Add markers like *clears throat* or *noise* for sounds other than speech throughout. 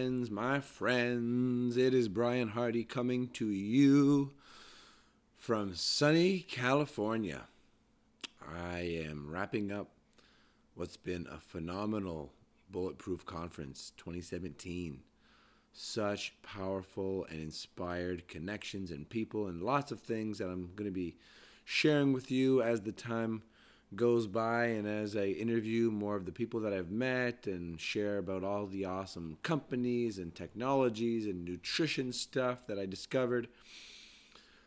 Friends, my friends, it is Brian Hardy coming to you from sunny California. I am wrapping up what's been a phenomenal Bulletproof Conference 2017. Such powerful and inspired connections and people, and lots of things that I'm going to be sharing with you as the time goes by and as I interview more of the people that I've met and share about all the awesome companies and technologies and nutrition stuff that I discovered.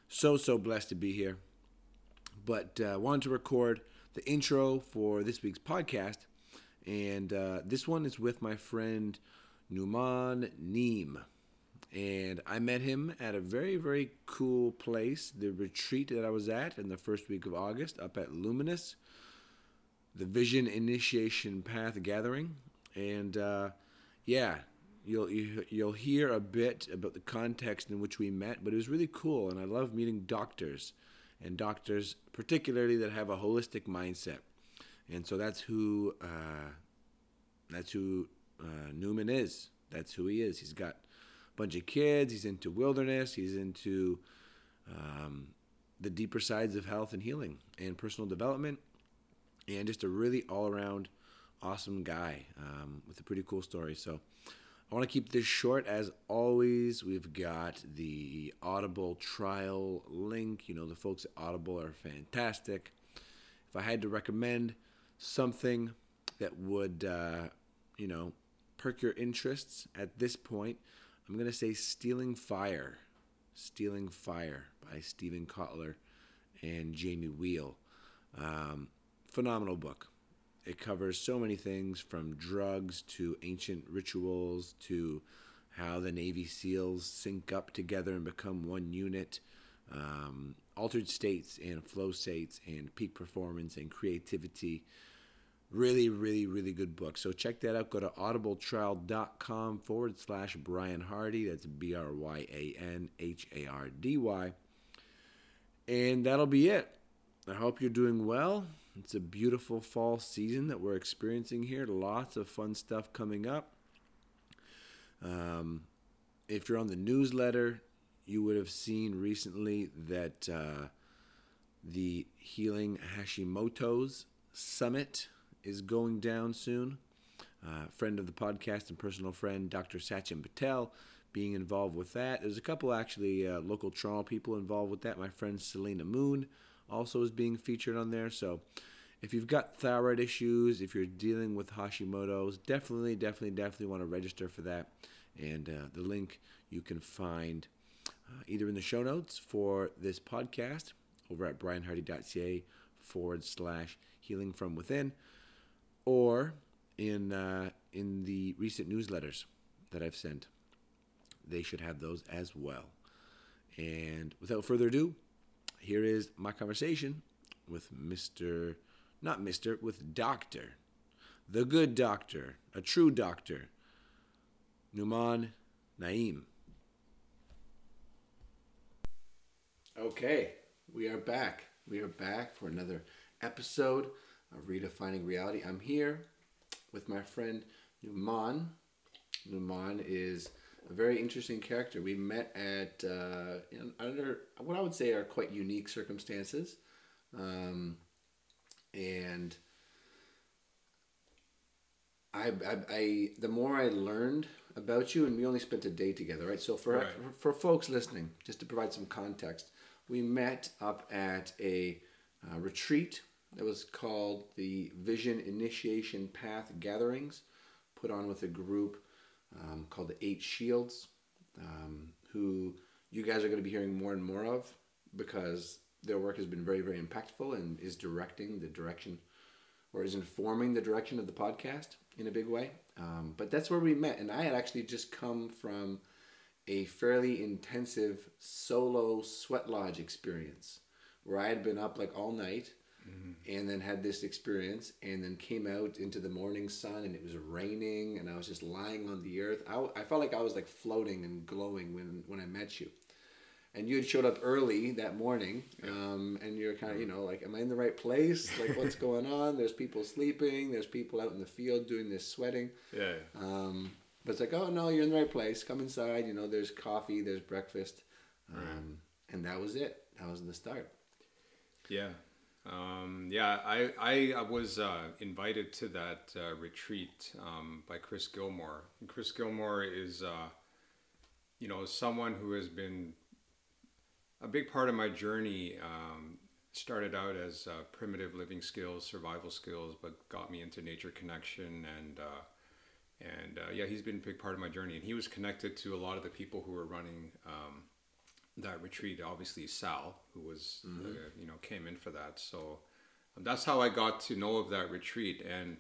So, so blessed to be here. But uh, wanted to record the intro for this week's podcast. And uh, this one is with my friend Nauman Naeem. And I met him at a very, very cool place, the retreat that I was at in the first week of August up at Luminous the Vision Initiation Path Gathering, and uh, yeah, you'll you, you'll hear a bit about the context in which we met. But it was really cool, and I love meeting doctors, and doctors particularly that have a holistic mindset, and so that's who uh, that's who uh, Nauman is. That's who he is. He's got a bunch of kids. He's into wilderness. He's into um, the deeper sides of health and healing and personal development and just a really all around awesome guy um, with a pretty cool story. So I want to keep this short. As always, we've got the Audible trial link. You know, the folks at Audible are fantastic. If I had to recommend something that would, uh, you know, perk your interests at this point, I'm going to say Stealing Fire. Stealing Fire by Steven Kotler and Jamie Wheal. Um, phenomenal book. It covers so many things from drugs to ancient rituals to how the Navy SEALs sync up together and become one unit, um, altered states and flow states, and peak performance and creativity. Really, really, really good book. So check that out. Go to audibletrial.com forward slash Brian Hardy. That's B R Y A N H A R D Y. And that'll be it. I hope you're doing well. It's a beautiful fall season that we're experiencing here. Lots of fun stuff coming up. Um, if you're on the newsletter, you would have seen recently that uh, the Healing Hashimoto's Summit is going down soon. Uh, friend of the podcast and personal friend, Dr. Sachin Patel, being involved with that. There's a couple actually uh, local Toronto people involved with that. My friend Selena Moon also is being featured on there. So if you've got thyroid issues, if you're dealing with Hashimoto's, definitely, definitely, definitely want to register for that. And uh, the link you can find uh, either in the show notes for this podcast over at brianhardy.ca forward slash healing from within or in, uh, in the recent newsletters that I've sent. They should have those as well. And without further ado, here is my conversation with Mr. Not Mr., with Doctor, the good doctor, a true doctor, Nauman Naeem. Okay, we are back. We are back for another episode of Redefining Reality. I'm here with my friend Nauman. Nauman is a very interesting character. We met at uh, under what I would say are quite unique circumstances, um, and I, I, I the more I learned about you, and we only spent a day together, right? So for Right. for, for folks listening, just to provide some context, we met up at a uh, retreat that was called the Vision Initiation Path Gatherings, put on with a group um, called the Eight Shields. um, who you guys are going to be hearing more and more of because their work has been very, very impactful and is directing the direction or is informing the direction of the podcast in a big way. Um, but that's where we met, and I had actually just come from a fairly intensive solo sweat lodge experience where I had been up like all night mm-hmm. and then had this experience and then came out into the morning sun and it was raining and I was just lying on the earth. I, I felt like I was like floating and glowing when, when I met you. And you had showed up early that morning, um, and you're kind of, you know, like, am I in the right place? *laughs* Like, what's going on? There's people sleeping. There's people out in the field doing this sweating. Yeah. Um, but it's like, oh no, you're in the right place. Come inside. You know, there's coffee. There's breakfast. Um, right. And that was it. That was the start. Yeah. Um, yeah, I, I, was uh, invited to that uh, retreat um, by Chris Gilmore. And Chris Gilmore is, uh, you know, someone who has been a big part of my journey. Um, started out as uh, primitive living skills, survival skills, but got me into nature connection and uh, and uh, yeah, he's been a big part of my journey. And he was connected to a lot of the people who were running um, that retreat. Obviously, Sal, who was mm-hmm. uh, you know came in for that. So that's how I got to know of that retreat, and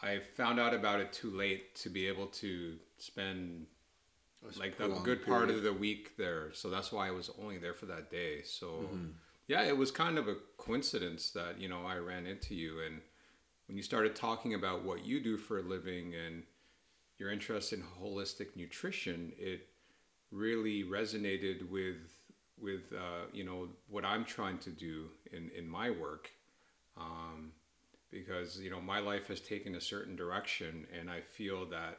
I found out about it too late to be able to spend like a good part period. of the week there. So that's why I was only there for that day. So. Mm-hmm. Yeah, it was kind of a coincidence that you know I ran into you, and when you started talking about what you do for a living and your interest in holistic nutrition, it really resonated with with uh, you know what I'm trying to do in in my work, um, because you know my life has taken a certain direction, and I feel that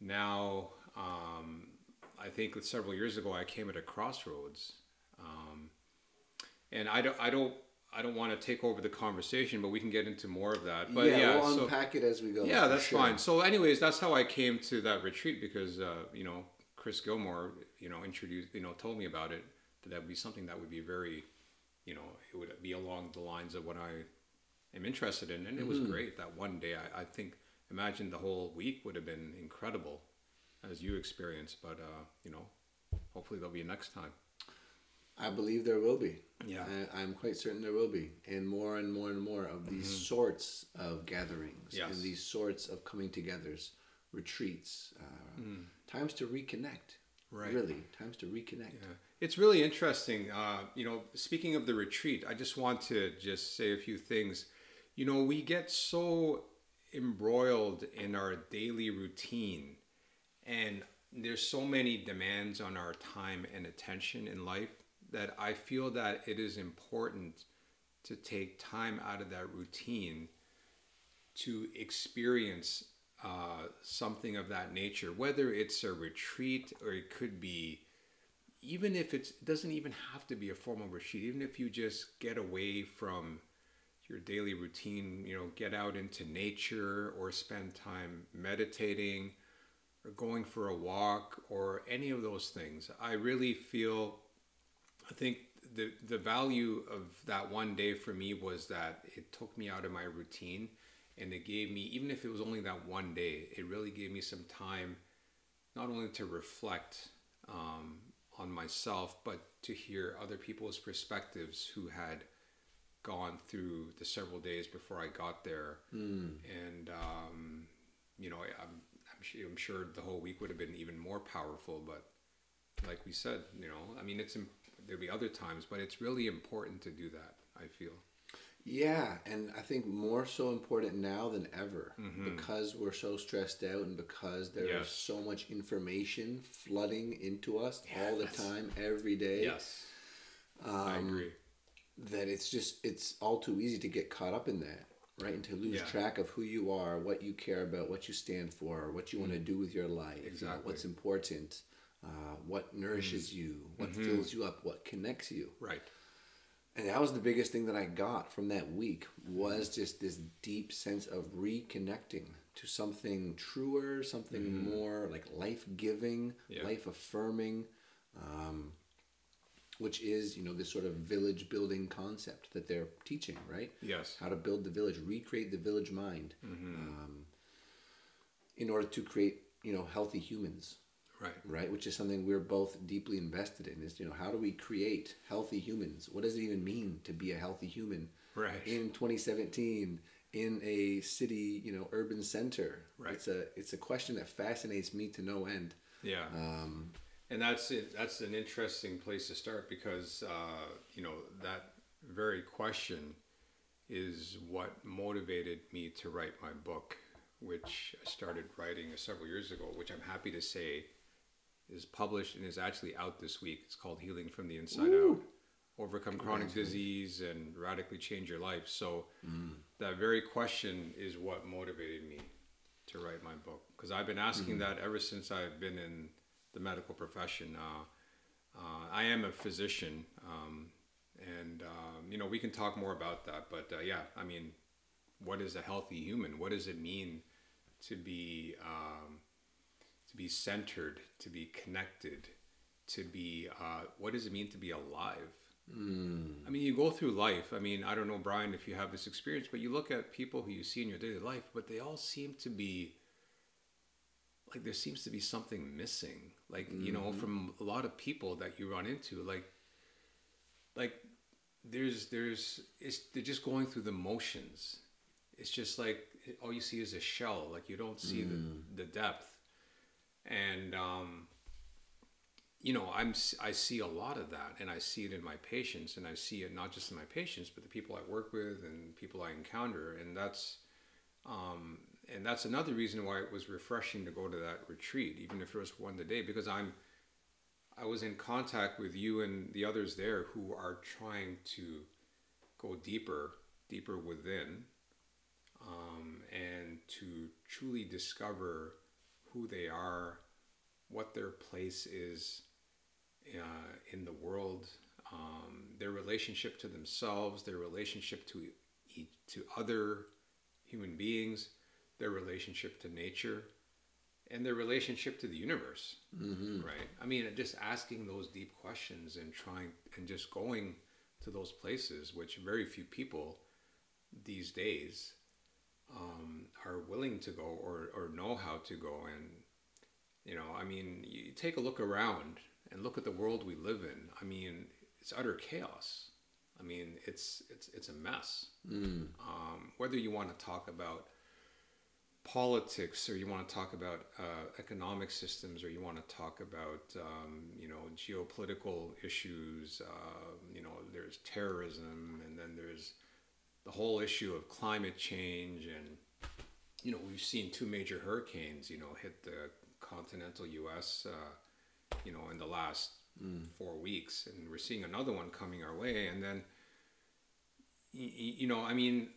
now. Um, I think several years ago I came at a crossroads, um, and I don't I don't I don't want to take over the conversation, but we can get into more of that. But yeah, yeah we'll so, unpack it as we go. Yeah, that's sure. fine. So, anyways, that's how I came to that retreat because uh, you know Chris Gilmore, you know, introduced, you know, told me about it. That that would be something that would be very, you know, it would be along the lines of what I am interested in, and it was mm-hmm. great. That one day, I, I, think, imagine the whole week would have been incredible, as you experienced. But uh, you know, hopefully there'll be a next time. I believe there will be. Yeah. I, am quite certain there will be. And more and more and more of these mm-hmm. sorts of gatherings yes. and these sorts of coming togethers, retreats, uh, mm. times to reconnect. Right. Really, times to reconnect. Yeah. It's really interesting. Uh, you know, speaking of the retreat, I just want to just say a few things. You know, we get so embroiled in our daily routine and there's so many demands on our time and attention in life that I feel that it is important to take time out of that routine to experience uh, something of that nature, whether it's a retreat or it could be, even if it doesn't even have to be a formal retreat, even if you just get away from your daily routine, you know, get out into nature or spend time meditating or going for a walk or any of those things. I really feel I think the the value of that one day for me was that it took me out of my routine and it gave me even if it was only that one day it really gave me some time not only to reflect um, on myself but to hear other people's perspectives who had gone through the several days before I got there mm. and um, you know I, I'm, I'm, I'm sure the whole week would have been even more powerful but like we said you know I mean it's there'll be other times, but it's really important to do that. I feel. Yeah, and I think more so important now than ever mm-hmm. because we're so stressed out and because there's yes. so much information flooding into us yeah, all the time, every day. Yes, um, I agree. That it's just it's all too easy to get caught up in that, right? And to lose yeah. track of who you are, what you care about, what you stand for, what you mm-hmm. want to do with your life, exactly. You know, what's important uh, what nourishes mm. you, what mm-hmm. fills you up, what connects you. Right. And that was the biggest thing that I got from that week was just this deep sense of reconnecting to something truer, something mm-hmm. more like life giving, life affirming, um, which is you know this sort of village building concept that they're teaching, right? Yes. How to build the village, recreate the village mind, mm-hmm. um, in order to create you know healthy humans Right. right? Which is something we're both deeply invested in. Is you know how do we create healthy humans? What does it even mean to be a healthy human? Right. In 2017, in a city, you know, urban center. Right. It's a it's a question that fascinates me to no end. Yeah. Um, and that's it. That's an interesting place to start because uh, you know that very question is what motivated me to write my book, which I started writing several years ago. Which I'm happy to say is published and is actually out this week. It's called Healing from the Inside Ooh. Out: Overcome Chronic Disease and Radically Change Your Life. So that very question is what motivated me to write my book because I've been asking that ever since I've been in the medical profession. Uh, uh, I am a physician, um, and um, you know we can talk more about that. But uh, yeah, I mean, what is a healthy human? What does it mean to be um, to be centered, to be connected, to be uh, what does it mean to be alive? Hmm. I mean, you go through life. I mean, I don't know, Brian, if you have this experience, but you look at people who you see in your daily life, but they all seem to be like there seems to be something missing. Like, you know, mm-hmm. from a lot of people that you run into, like, like there's, there's, it's, they're just going through the motions. It's just like all you see is a shell. Like, you don't see the, mm. the depth. And, um, you know, I'm I see a lot of that, and I see it in my patients, and I see it not just in my patients, but the people I work with and people I encounter, and that's, um, and that's another reason why it was refreshing to go to that retreat, even if it was one day, because I'm, I was in contact with you and the others there who are trying to go deeper, deeper within, um, and to truly discover who they are, what their place is uh, in the world, um, their relationship to themselves, their relationship to to other human beings, their relationship to nature, and their relationship to the universe. Right? I mean, just asking those deep questions and trying and just going to those places, which very few people these days um, are willing to go or, or know how to go. And you know i mean you take a look around and look at the world we live in. I mean it's utter chaos. I mean it's it's it's a mess. Um, whether you want to talk about politics or you want to talk about uh, economic systems or you want to talk about um, you know geopolitical issues uh, you know there's terrorism and then there's the whole issue of climate change and you know we've seen two major hurricanes you know hit the continental us uh, you know in the last four weeks. And we're seeing another one coming our way. And then you know i mean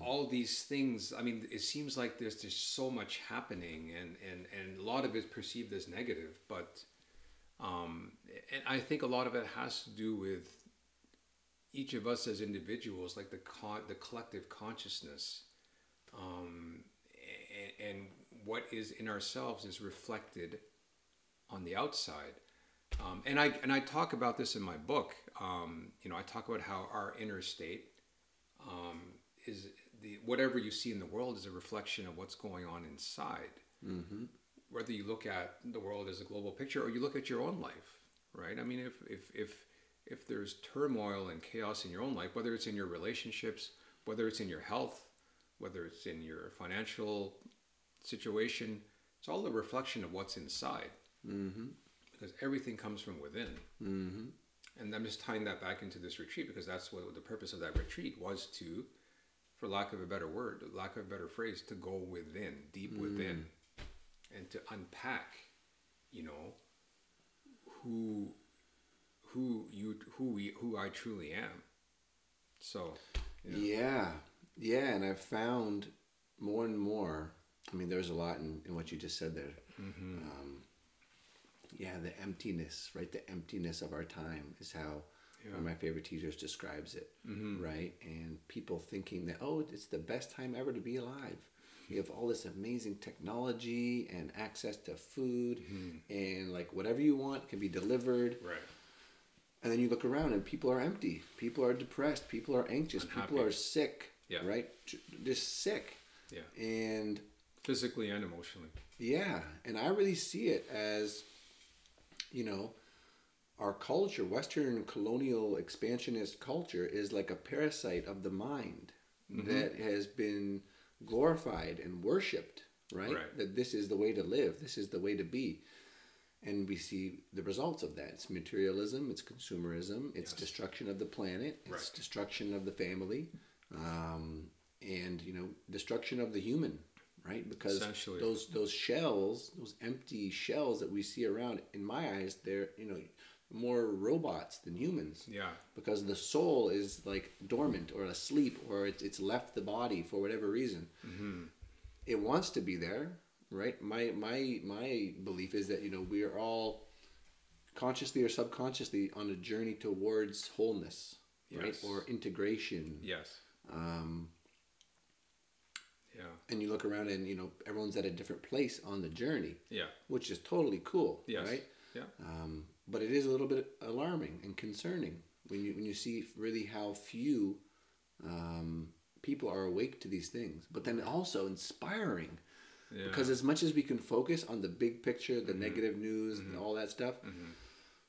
all these things i mean it seems like there's just so much happening and and and a lot of it perceived as negative. But um and i think a lot of it has to do with each of us as individuals like the con- the collective consciousness um and, and what is in ourselves is reflected on the outside um, and I and I talk about this in my book. Um, you know, I talk about how our inner state um, is the whatever you see in the world is a reflection of what's going on inside. Mm-hmm. Whether you look at the world as a global picture or you look at your own life, right? I mean, if if if if there's turmoil and chaos in your own life, whether it's in your relationships, whether it's in your health, whether it's in your financial situation, it's all a reflection of what's inside because everything comes from within. Mm-hmm. And I'm just tying that back into this retreat because that's what the purpose of that retreat was to, for lack of a better word, lack of a better phrase, to go within, deep within, and to unpack, you know, who, who you, who we, who I truly am. So, Yeah, yeah, and I've found more and more. I mean, there's a lot in, in what you just said there. Mm-hmm. Um, yeah, the emptiness, right? The emptiness of our time is how one of my favorite teachers describes it, mm-hmm. right? And people thinking that, oh, it's the best time ever to be alive. We have all this amazing technology and access to food, mm-hmm. and like whatever you want can be delivered. right. And then you look around and people are empty. People are depressed. People are anxious. People are sick. Yeah. Right? Just sick. Yeah. And Physically and emotionally. yeah, and I really see it as you know, our culture, Western colonial expansionist culture, is like a parasite of the mind mm-hmm. that has been glorified and worshipped, right? Right. That this is the way to live, this is the way to be. And we see the results of that. It's materialism, it's consumerism, it's Yes. destruction of the planet, it's Right. destruction of the family, um, and you know, destruction of the human, right? Because those those shells, those empty shells that we see around, in my eyes, they're you know more robots than humans Yeah. because the soul is like dormant or asleep or it's, it's left the body for whatever reason it wants to be there right my my my belief is that you know we are all consciously or subconsciously on a journey towards wholeness right Yes. or integration Yes. um, Yeah. and you look around and you know everyone's at a different place on the journey Yeah. which is totally cool Yes. right Yeah. um, but it is a little bit alarming and concerning when you when you see really how few um, people are awake to these things. But then also inspiring Yeah. because as much as we can focus on the big picture, Mm-hmm. the negative news, and all that stuff,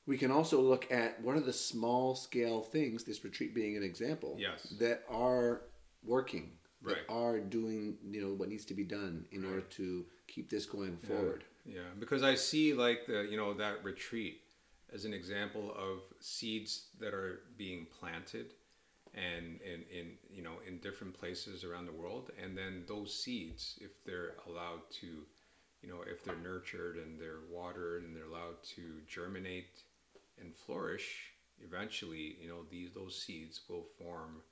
we can also look at what are the small scale things. This retreat being an example, Yes. that are working. That Right. are doing, you know, what needs to be done in order to keep this going forward. Yeah, because I see like the you know that retreat as an example of seeds that are being planted and in, in you know in different places around the world and then those seeds if they're allowed to you know if they're nurtured and they're watered and they're allowed to germinate and flourish eventually you know these those seeds will form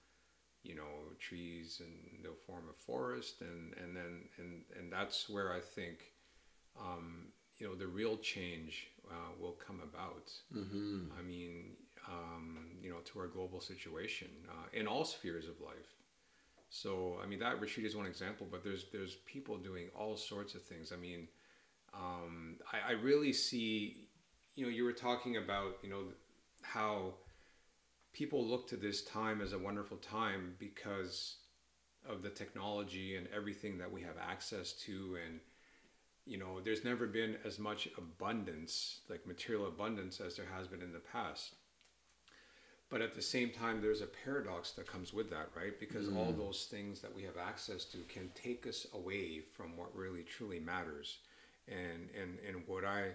you know trees and they'll form a forest and and then and and that's where I think um, you know the real change uh, will come about. Mm-hmm. I mean, um, to our global situation uh, in all spheres of life. So, I mean, that retreat is one example, but there's there's people doing all sorts of things. I mean, um, I, I really see, you know, you were talking about, you know, how people look to this time as a wonderful time because of the technology and everything that we have access to and you know there's never been as much abundance like material abundance as there has been in the past but at the same time there's a paradox that comes with that right because all mm. those things that we have access to can take us away from what really truly matters and and and what i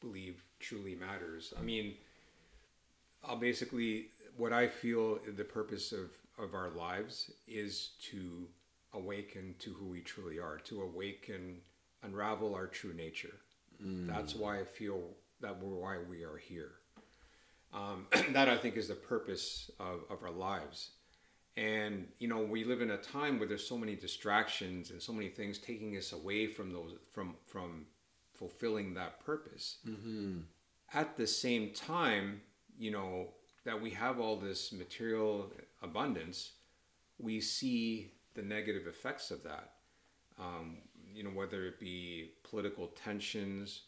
believe truly matters i mean I'll basically what I feel the purpose of of our lives is to awaken to who we truly are, to awaken, unravel our true nature. Mm. That's why I feel that we're why we are here. Um, *clears throat* that I think is the purpose of, of our lives. And you know, we live in a time where there's so many distractions and so many things taking us away from those from from fulfilling that purpose at the same time, you know, that we have all this material abundance, we see the negative effects of that. Um, you know, whether it be political tensions,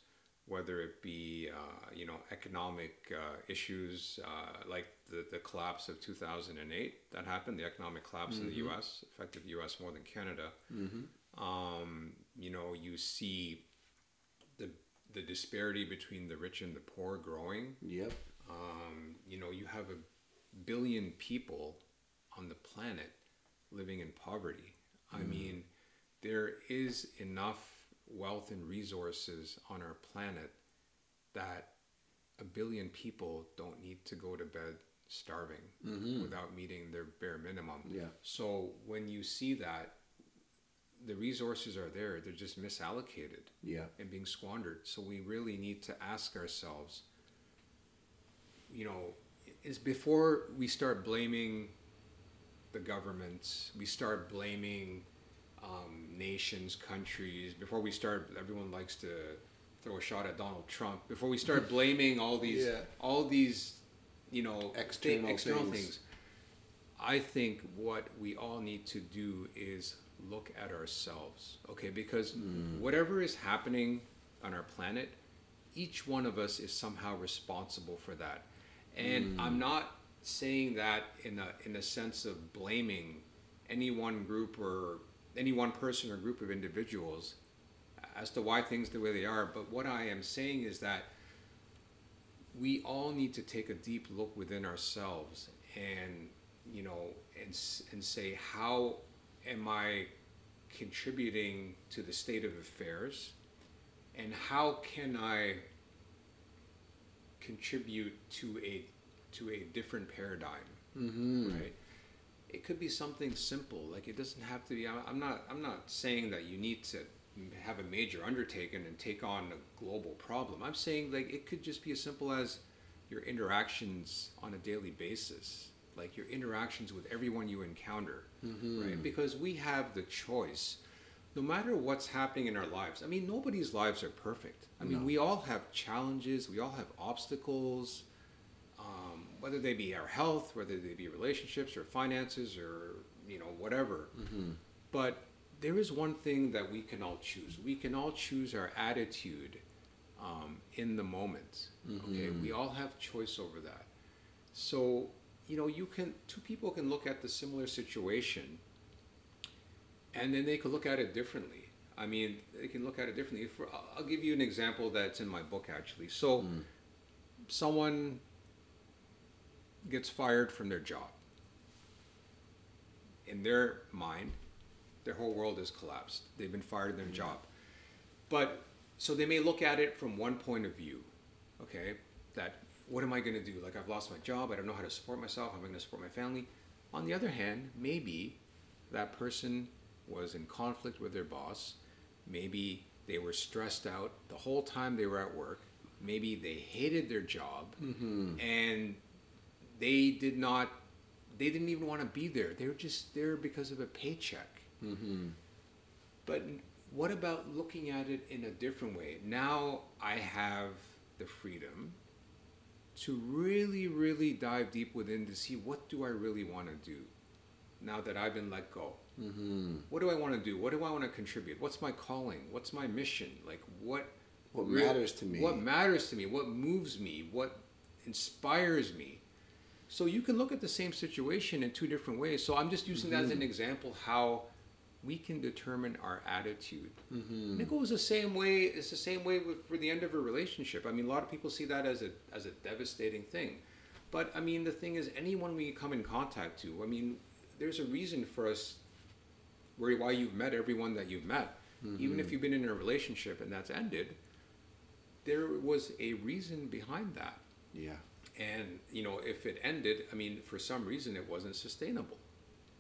whether it be, uh, you know, economic uh, issues uh, like the, the collapse of 2008 that happened, the economic collapse in the US, affected the US more than Canada. Um, you know, you see the, the disparity between the rich and the poor growing. Yep. Um, you know, you have a billion people on the planet living in poverty. I mean, there is enough wealth and resources on our planet that a billion people don't need to go to bed starving mm-hmm. without meeting their bare minimum. Yeah. So when you see that, the resources are there, they're just misallocated Yeah. and being squandered. So we really need to ask ourselves, you know, is before we start blaming the governments, we start blaming um, nations, countries, before we start, everyone likes to throw a shot at Donald Trump. Before we start *laughs* blaming all these, Yeah. all these, you know, External external things. things. I think what we all need to do is look at ourselves, okay? Because whatever is happening on our planet, each one of us is somehow responsible for that. And I'm not saying that in a in a sense of blaming any one group or any one person or group of individuals as to why things the way they are. But what I am saying is that we all need to take a deep look within ourselves and you know and and say how am I contributing to the state of affairs and how can I contribute to a to a different paradigm Mm-hmm. right it could be something simple like it doesn't have to be i'm not i'm not saying that you need to have a major undertaking and take on a global problem. I'm saying like it could just be as simple as your interactions on a daily basis like your interactions with everyone you encounter mm-hmm. right? Because we have the choice. No matter what's happening in our lives i mean nobody's lives are perfect. I mean No. we all have challenges we all have obstacles whether they be our health, whether they be relationships or finances or you know whatever. Mm-hmm. But there is one thing that we can all choose. We can all choose our attitude um, in the moment. Okay, mm-hmm. we all have choice over that. So you know, you can two people can look at the similar situation, and then they could look at it differently. I mean, they can look at it differently. For, I'll- I'll give you an example that's in my book actually. So, mm. someone gets fired from their job. In their mind, their whole world has collapsed. They've been fired in their mm-hmm. job. But so they may look at it from one point of view, okay? That what am I going to do? Like I've lost my job. I don't know how to support myself. How am I going to support my family? On the other hand, maybe that person was in conflict with their boss. Maybe they were stressed out the whole time they were at work. Maybe they hated their job mm-hmm. and they did not they didn't even want to be there. They were just there because of a paycheck. Mm-hmm. But what about looking at it in a different way? Now I have the freedom to really, really dive deep within to see what do I really want to do now that I've been let go. Mm-hmm. What do I want to do? What do I want to contribute? What's my calling? What's my mission? Like what? What matters to me? What matters to me? What moves me? What inspires me? So you can look at the same situation in two different ways. So I'm just using that as an example how we can determine our attitude. Mm-hmm. And it goes the same way. It's the same way with, for the end of a relationship. I mean, a lot of people see that as a as a devastating thing, but I mean, the thing is, anyone we come in contact to, I mean, there's a reason for us where why you've met everyone that you've met, even if you've been in a relationship and that's ended. There was a reason behind that. Yeah. And you know, if it ended, I mean, for some reason it wasn't sustainable,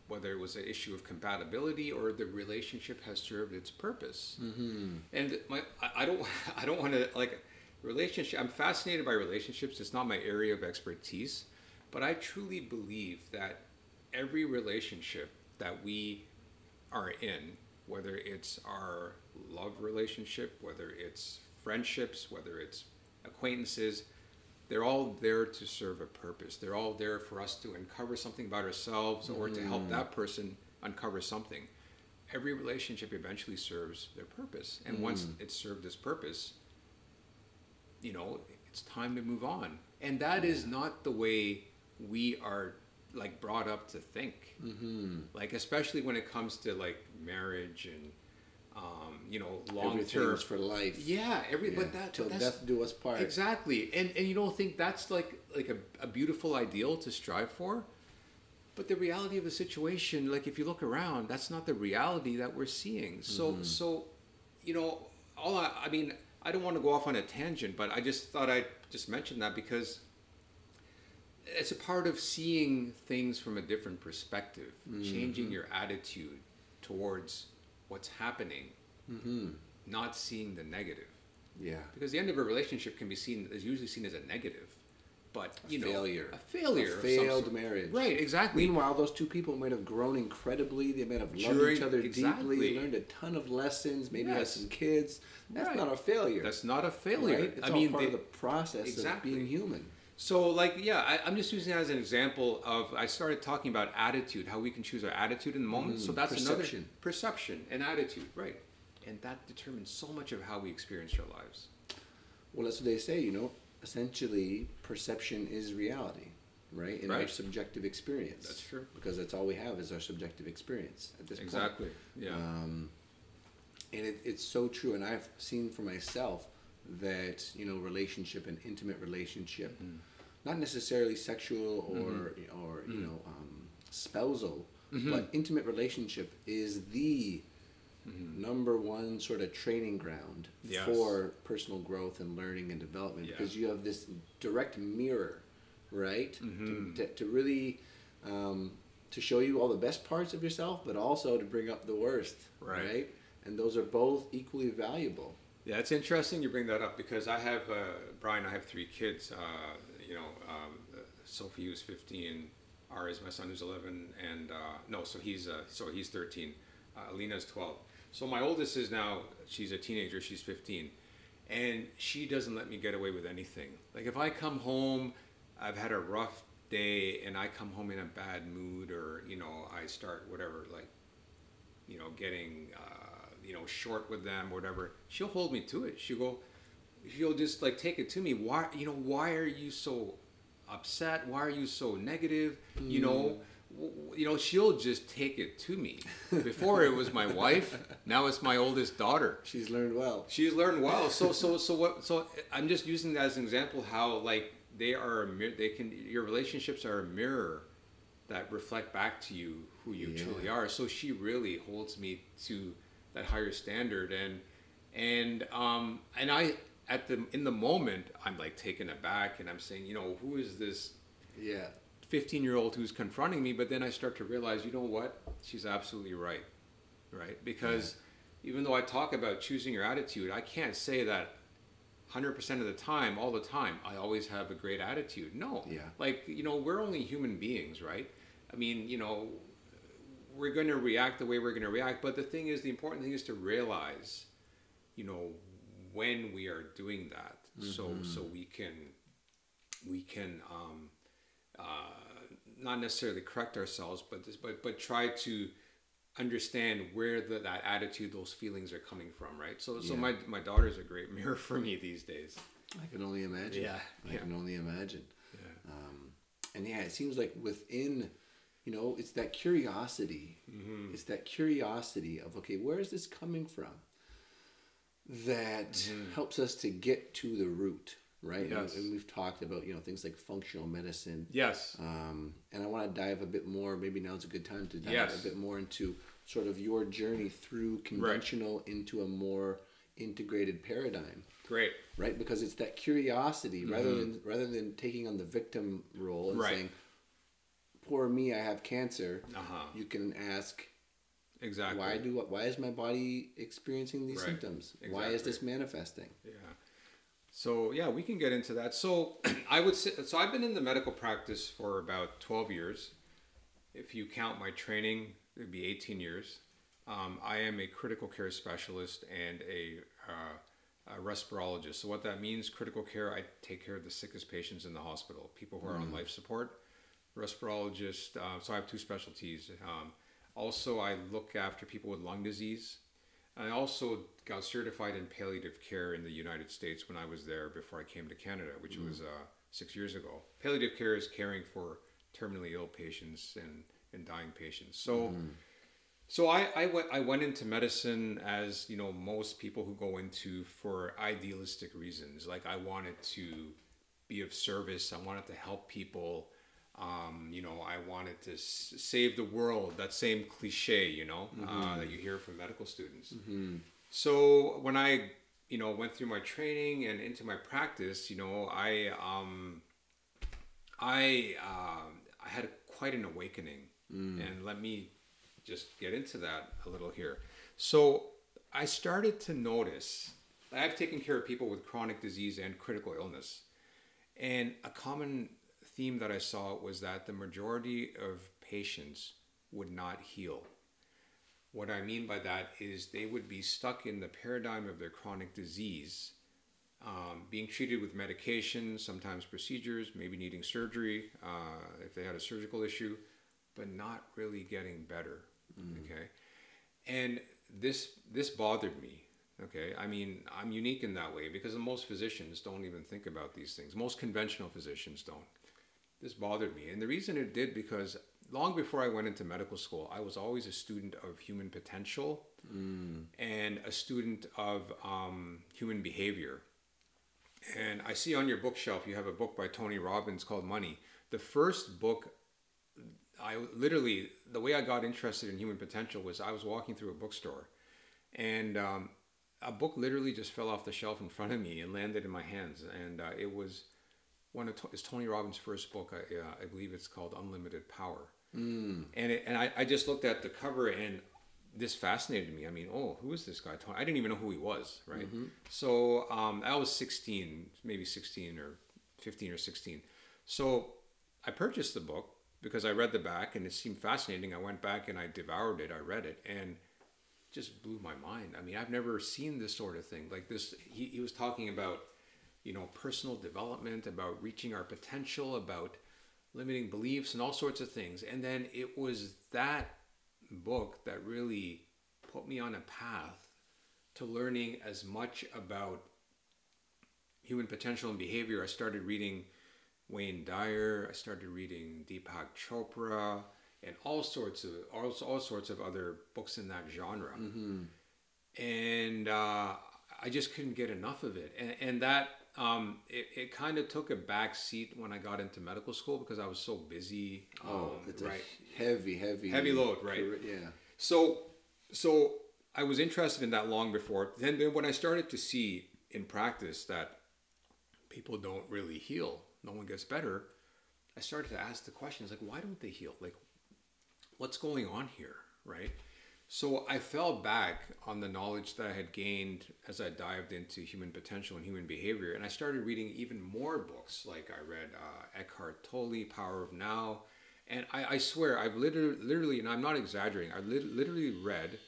whether it was an issue of compatibility or the relationship has served its purpose. Mm-hmm. And my, I, I don't, *laughs* I don't want to like relationship. I'm fascinated by relationships. It's not my area of expertise, but I truly believe that every relationship that we are in, whether it's our love relationship, whether it's friendships, whether it's acquaintances, they're all there to serve a purpose. They're all there for us to uncover something about ourselves or to help that person uncover something. Every relationship eventually serves their purpose. And once it's served its purpose, you know, it's time to move on. And that is not the way we are like brought up to think. Mm-hmm. Like especially when it comes to like marriage and um, you know, long term for life. yeah, every Yeah. but that till death do us part. exactly, and and you don't think that's like like a, a beautiful ideal to strive for, but the reality of the situation, like if you look around, that's not the reality that we're seeing. So so, you know, all I, I mean, I don't want to go off on a tangent, but I just thought I'd just mention that because it's a part of seeing things from a different perspective, changing your attitude towards what's happening, Mm-hmm. not seeing the negative Yeah. because the end of a relationship can be seen is usually seen as a negative but you know failure. a failure A failed marriage. right exactly Meanwhile, those two people might have grown incredibly. They might have loved During- each other exactly. deeply, learned a ton of lessons, maybe had some kids. That's Right. not a failure. that's not a failure Right? It's i all mean part they- of the process Exactly. of being human. So like yeah I, i'm just using that as an example of i started talking about attitude how we can choose our attitude in the moment so Mm, that's perception. another perception and attitude right and that determines so much of how we experience our lives Well, that's what they say. You know, essentially, perception is reality, right? In our Right. subjective experience. That's true. Because that's all we have is our subjective experience at this point. exactly yeah Um, and it, it's so true. And I've seen for myself that you know relationship and intimate relationship, mm-hmm. not necessarily sexual or mm-hmm. or you know um, spousal, mm-hmm. but intimate relationship is the number one sort of training ground Yes. for personal growth and learning and development Yeah. because you have this direct mirror, right? To, to, to really um, to show you all the best parts of yourself, but also to bring up the worst, Right. right? And those are both equally valuable. Yeah, it's interesting you bring that up because I have uh, Brian. I have three kids. Uh, you know, um, Sophie who's fifteen, Ari is my son who's eleven, and uh, no, so he's uh, so he's thirteen. Uh, Alina's twelve. So my oldest is now she's a teenager. She's fifteen, and she doesn't let me get away with anything. Like if I come home, I've had a rough day, and I come home in a bad mood, or you know, I start whatever like you know, getting, uh, you know, short with them, whatever, she'll hold me to it. She'll go, she'll just like take it to me. Why, you know, why are you so upset? Why are you so negative? You know, hmm. w- you know, she'll just take it to me. Before it was my wife, now it's my oldest daughter. She's learned well. She's learned well. So so so what? So I'm just using that as an example how like they are a mir- they can your relationships are a mirror that reflect back to you who you Yeah. truly are. So she really holds me to that higher standard. And and um and I at the in the moment I'm like taken aback and I'm saying you know who is this Yeah. 15 year old who's confronting me? But then i start to realize you know what? She's absolutely right right? Because even though i talk about choosing your attitude i can't say that 100% of the time all the time i always have a great attitude. No. Yeah. like you know we're only human beings right? I mean you know we're going to react the way we're going to react but the thing is the important thing is to realize you know when we are doing that so so we can we can um, uh, not necessarily correct ourselves, but this, but but try to understand where the, that attitude, those feelings are coming from, right? So so Yeah. my my daughter's a great mirror for me these days. I can only imagine. Yeah, I yeah. can only imagine. Yeah. Um, and yeah, it seems like within, you know, it's that curiosity. Mm-hmm. It's that curiosity of okay, where is this coming from? That Mm-hmm. helps us to get to the root, right? And- Yes. And, we've talked about you know things like functional medicine. Yes. Um, and I want to dive a bit more. Maybe now's a good time to dive Yes. a bit more into sort of your journey through conventional into a more integrated paradigm Great. right? Because it's that curiosity rather than rather than taking on the victim role and Mm-hmm. Right. saying, "Poor me, I have cancer." Uh huh. You can ask, Exactly. "Why do why is my body experiencing these Right. symptoms? Why is this manifesting?" Yeah. So yeah, we can get into that. So *clears throat* I would say so. I've been in the medical practice for about twelve years. If you count my training, it'd be eighteen years. Um, I am a critical care specialist and a, uh, a respirologist. So what that means, critical care, I take care of the sickest patients in the hospital, people who are on life support. Respirologist. Uh, so I have two specialties. Um, also, I look after people with lung disease. I also got certified in palliative care in the United States when I was there before I came to Canada, which was uh, six years ago. Palliative care is caring for terminally ill patients and, and dying patients. So, so I, I went I went into medicine as you know most people who go into for idealistic reasons. Like I wanted to be of service. I wanted to help people. Um, you know, I wanted to s- save the world. That same cliche, you know, uh, that you hear from medical students. So when I, you know, went through my training and into my practice, you know, I, um, I, um, I had quite an awakening, and let me just get into that a little here. So I started to notice. I've taken care of people with chronic disease and critical illness, and a common theme that I saw was that the majority of patients would not heal. What I mean by that is they would be stuck in the paradigm of their chronic disease, um, being treated with medication, sometimes procedures, maybe needing surgery uh, if they had a surgical issue, but not really getting better. Okay, and this this bothered me. Okay, I mean I'm unique in that way because most physicians don't even think about these things. Most conventional physicians don't this bothered me. And the reason it did because long before I went into medical school, I was always a student of human potential and a student of um, human behavior. and I see on your bookshelf you have a book by Tony Robbins called Money. The first book, I literally the way I got interested in human potential was I was walking through a bookstore, and um, a book literally just fell off the shelf in front of me and landed in my hands, and uh, it was one of it's Tony Robbins' first book. I, uh, I believe it's called Unlimited Power, mm. and it, and I, I just looked at the cover and this fascinated me. I mean, oh, who is this guy? I didn't even know who he was, right? Mm-hmm. So um, I was 16, maybe 16 or 15 or 16. So I purchased the book because I read the back and it seemed fascinating. I went back and I devoured it. I read it and just blew my mind. I mean, I've never seen this sort of thing like this. He, he was talking about, you know, personal development, about reaching our potential, about limiting beliefs and all sorts of things. And then it was that book that really put me on a path to learning as much about human potential and behavior. I started reading Wayne Dyer, I started reading Deepak Chopra, and all sorts of all, all sorts of other books in that genre. Mm-hmm. And uh, I just couldn't get enough of it. And, and that um, it, it kind of took a back seat when I got into medical school because I was so busy. Oh, um, it's right. heavy, heavy, heavy load, right? Yeah. So, so I was interested in that long before. Then, then when I started to see in practice that people don't really heal, no one gets better. I started to ask the questions like, why don't they heal? Like, what's going on here, right? So I fell back on the knowledge that I had gained as I dived into human potential and human behavior, and I started reading even more books. Like I read uh, Eckhart Tolle, Power of Now, and I, I swear I've literally, literally, and I'm not exaggerating, I lit- literally read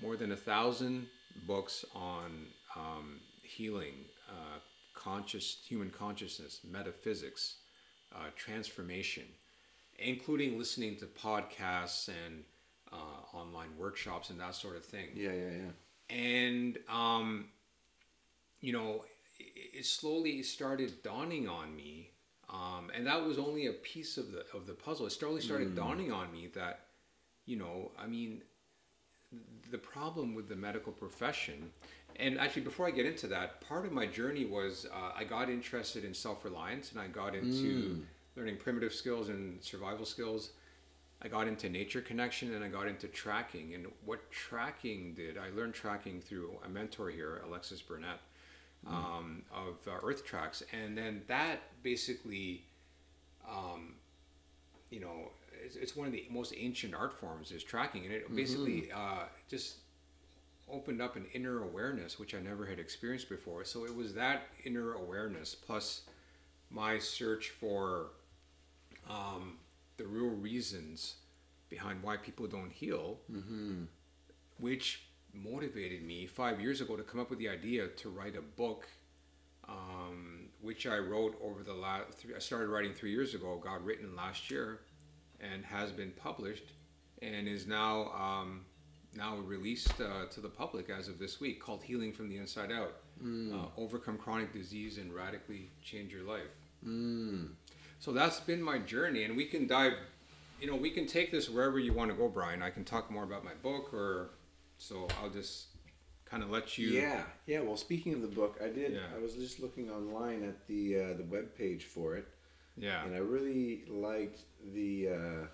more than a thousand books on um, healing, uh, conscious human consciousness, metaphysics, uh, transformation, including listening to podcasts and uh, online workshops and that sort of thing. Yeah, yeah, yeah. And um, you know, it, it, slowly started dawning on me, um, and that was only a piece of the of the puzzle. It slowly started mm. dawning on me that, you know, I mean, the problem with the medical profession. And actually, before I get into that, part of my journey was uh, I got interested in self reliance and I got into mm. learning primitive skills and survival skills I got into nature connection and I got into tracking. And what tracking did, I learned tracking through a mentor here, Alexis Burnett, mm. um, of uh, Earth Tracks. And then that basically, um, you know, it's, it's, one of the most ancient art forms is tracking. And it mm-hmm. basically uh, just opened up an inner awareness, which I never had experienced before. So it was that inner awareness plus my search for um, the real reasons behind why people don't heal, mm-hmm. which motivated me five years ago to come up with the idea to write a book, um, which I wrote over the last. I started writing three years ago, got written last year, and has been published, and is now um, now released uh, to the public as of this week, called "Healing from the Inside Out: mm. uh, Overcome Chronic Disease and Radically Change Your Life." Mm. So that's been my journey, and we can dive. You know, we can take this wherever you want to go, Brian. I can talk more about my book, or so I'll just kind of let you. Yeah, yeah. Well, speaking of the book, I did. Yeah. I was just looking online at the uh, the web page for it. Yeah. And I really liked the uh,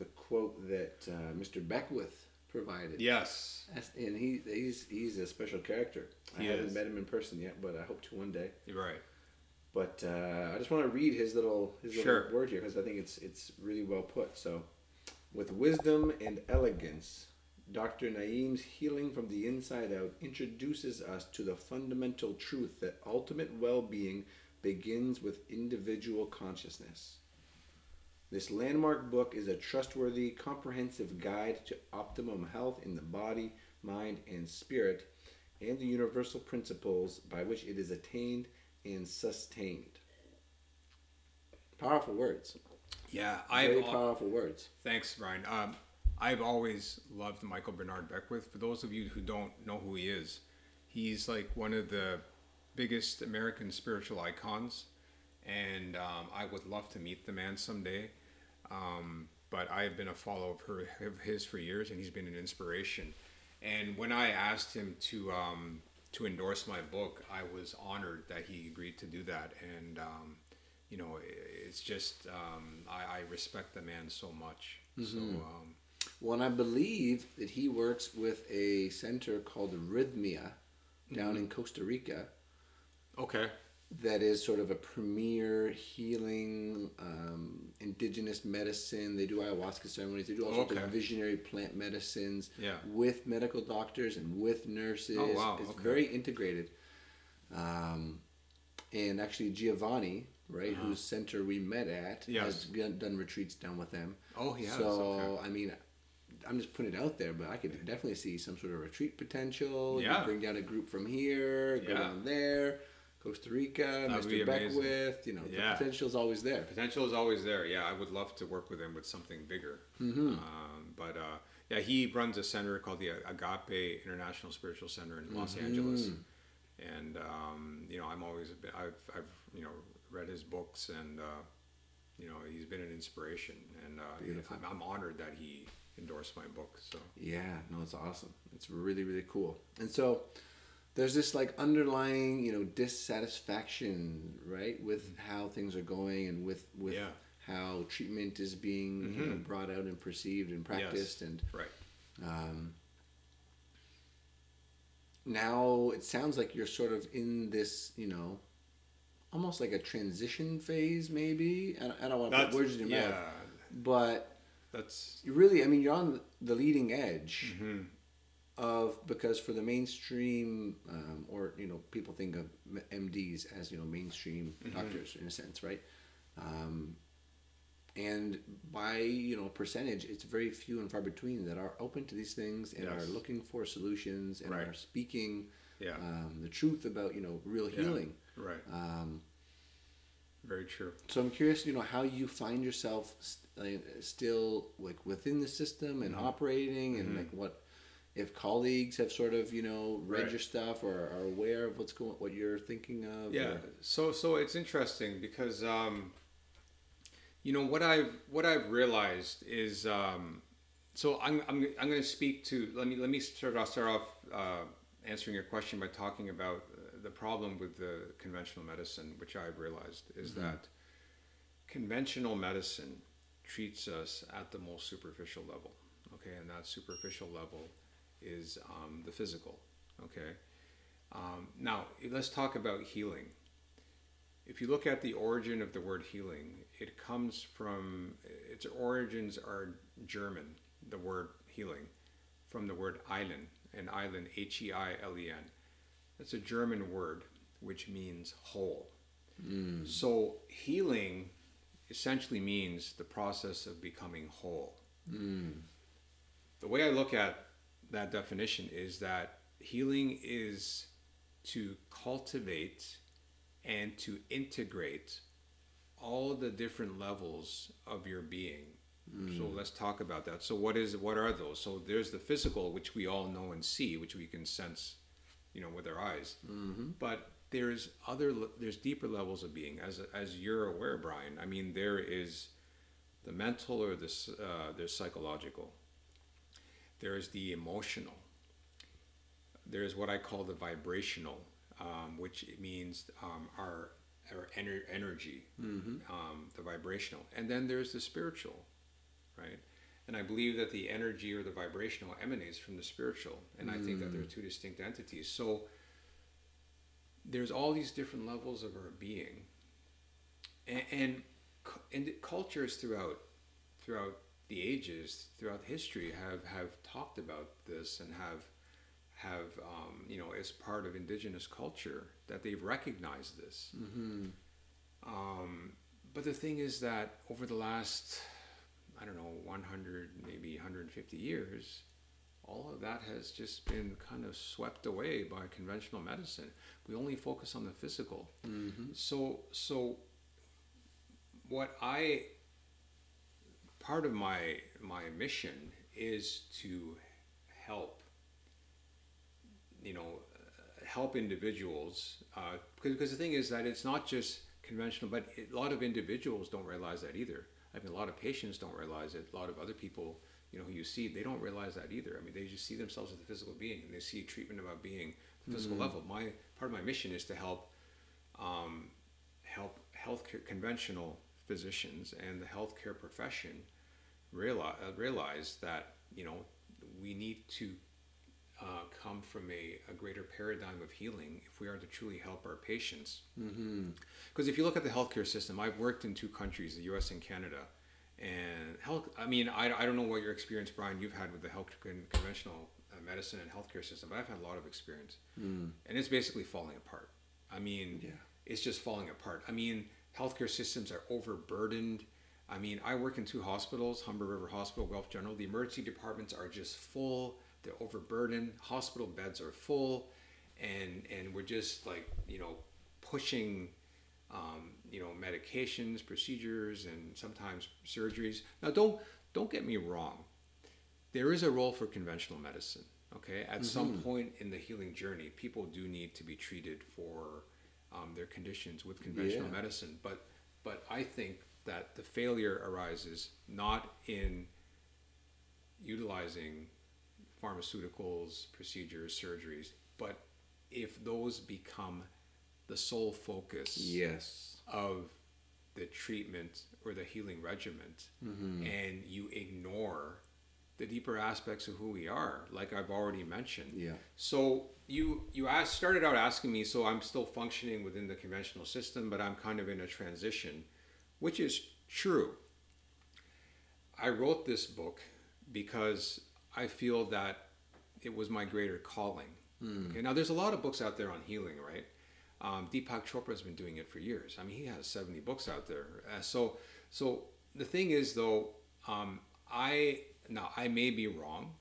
the quote that uh, Mr. Beckwith provided. Yes. And he he's he's a special character. He I is. haven't met him in person yet, but I hope to one day. You're right. But uh, I just want to read his little his sure. little word here because I think it's it's really well put. So, with wisdom and elegance, Dr. Naeem's healing from the inside out introduces us to the fundamental truth that ultimate well-being begins with individual consciousness. This landmark book is a trustworthy, comprehensive guide to optimum health in the body, mind, and spirit, and the universal principles by which it is attained and sustained. Powerful words. Yeah, very I've, powerful words. Thanks, Brian. Um, I've always loved Michael Bernard Beckwith. For those of you who don't know who he is, he's like one of the biggest American spiritual icons, and um, I would love to meet the man someday. Um, but I have been a follower of, her, of his for years, and he's been an inspiration. And when I asked him to um, to endorse my book, I was honored that he agreed to do that, and um, you know, it's just um, I, I, respect the man so much. Mm-hmm. So. Um, well, and I believe that he works with a center called Rythmia down mm-hmm. in Costa Rica. Okay that is sort of a premier healing um, indigenous medicine. They do ayahuasca ceremonies. They do all sorts okay. of visionary plant medicines yeah. with medical doctors and with nurses. Oh, wow. It's okay. very integrated. Um, and actually, Giovanni, right, uh-huh. whose center we met at, yes. has done retreats down with them. Oh, he has. So, okay. I mean, I'm just putting it out there, but I could definitely see some sort of retreat potential. Yeah. You bring down a group from here, go yeah. down there Costa Rica, That'd Mr. Beckwith. You know, yeah. the potential is always there. Potential is always there. Yeah, I would love to work with him with something bigger. Mm-hmm. Um, but uh, yeah, he runs a center called the Agape International Spiritual Center in Los mm-hmm. Angeles, and um, you know, I'm always been, I've I've you know read his books and uh, you know he's been an inspiration, and uh, I'm, I'm honored that he endorsed my book. So yeah, no, it's awesome. It's really really cool, and so there's this like underlying you know dissatisfaction right with how things are going and with with yeah. how treatment is being mm-hmm. you know, mm-hmm. brought out and perceived and practiced yes. and right um, now it sounds like you're sort of in this you know almost like a transition phase maybe i, I don't want to put words in your yeah. mouth but that's you really i mean you're on the leading edge mm-hmm of because for the mainstream um, or you know people think of MDs as you know mainstream mm-hmm. doctors in a sense, right? Um, and by you know percentage, it's very few and far between that are open to these things and yes. are looking for solutions and right. are speaking yeah. um, the truth about you know real healing. Yeah. Right. Um, very true. So I'm curious, you know, how you find yourself st- still like within the system and mm-hmm. operating, and mm-hmm. like what if colleagues have sort of you know read right. your stuff or are aware of what's going what you're thinking of yeah or... so so it's interesting because um, you know what i've what i've realized is um, so i'm i'm, I'm going to speak to let me let me start off start off uh, answering your question by talking about uh, the problem with the conventional medicine which i've realized is mm-hmm. that conventional medicine treats us at the most superficial level okay and that superficial level is um, the physical. Okay. Um, now let's talk about healing. If you look at the origin of the word healing, it comes from its origins are German. The word healing, from the word heilen, and heilen, H-E-I-L-E-N. That's a German word which means whole. Mm. So healing essentially means the process of becoming whole. Mm. The way I look at that definition is that healing is to cultivate and to integrate all the different levels of your being. Mm. So let's talk about that. So what is what are those? So there's the physical, which we all know and see, which we can sense, you know, with our eyes. Mm-hmm. But there's other there's deeper levels of being, as as you're aware, Brian. I mean, there is the mental or this uh, there's psychological there's the emotional. There's what I call the vibrational, um, which means um, our our ener- energy, mm-hmm. um, the vibrational, and then there's the spiritual, right? And I believe that the energy or the vibrational emanates from the spiritual, and mm. I think that they're mm. two distinct entities. So there's all these different levels of our being, and, and, and cultures throughout throughout the ages throughout history have have talked about this and have have um, you know as part of indigenous culture that they've recognized this. Mm-hmm. Um, but the thing is that over the last I don't know 100 maybe 150 years, all of that has just been kind of swept away by conventional medicine. We only focus on the physical. Mm-hmm. So so what I part of my my mission is to help you know help individuals uh, because, because the thing is that it's not just conventional but it, a lot of individuals don't realize that either. I mean a lot of patients don't realize it. A lot of other people you know who you see they don't realize that either. I mean they just see themselves as a physical being and they see treatment about being the physical level. My part of my mission is to help um, help healthcare conventional physicians and the healthcare profession realize realize that you know we need to uh, come from a, a greater paradigm of healing if we are to truly help our patients. Because if you look at the healthcare system, I've worked in two countries, the U.S. and Canada, and health. I mean, I, I don't know what your experience, Brian, you've had with the health conventional uh, medicine and healthcare system, but I've had a lot of experience, and it's basically falling apart. I mean, Yeah. it's just falling apart. I mean, healthcare systems are overburdened. I mean, I work in two hospitals, Humber River Hospital, Guelph General. The emergency departments are just full. They're overburdened. Hospital beds are full, and and we're just like you know pushing, um, you know, medications, procedures, and sometimes surgeries. Now, don't don't get me wrong. There is a role for conventional medicine. Okay, at some point in the healing journey, people do need to be treated for um, their conditions with conventional Yeah. medicine. But but I think that the failure arises not in utilizing pharmaceuticals, procedures, surgeries, but if those become the sole focus Yes. of the treatment or the healing regimen mm-hmm. and you ignore the deeper aspects of who we are like i've already mentioned Yeah. so you you asked, started out asking me so i'm still functioning within the conventional system but i'm kind of in a transition which is true i wrote this book because i feel that it was my greater calling okay now there's a lot of books out there on healing right um, Deepak Chopra has been doing it for years. I mean, he has 70 books out there. Uh, so, so the thing is, though, um, I now I may be wrong.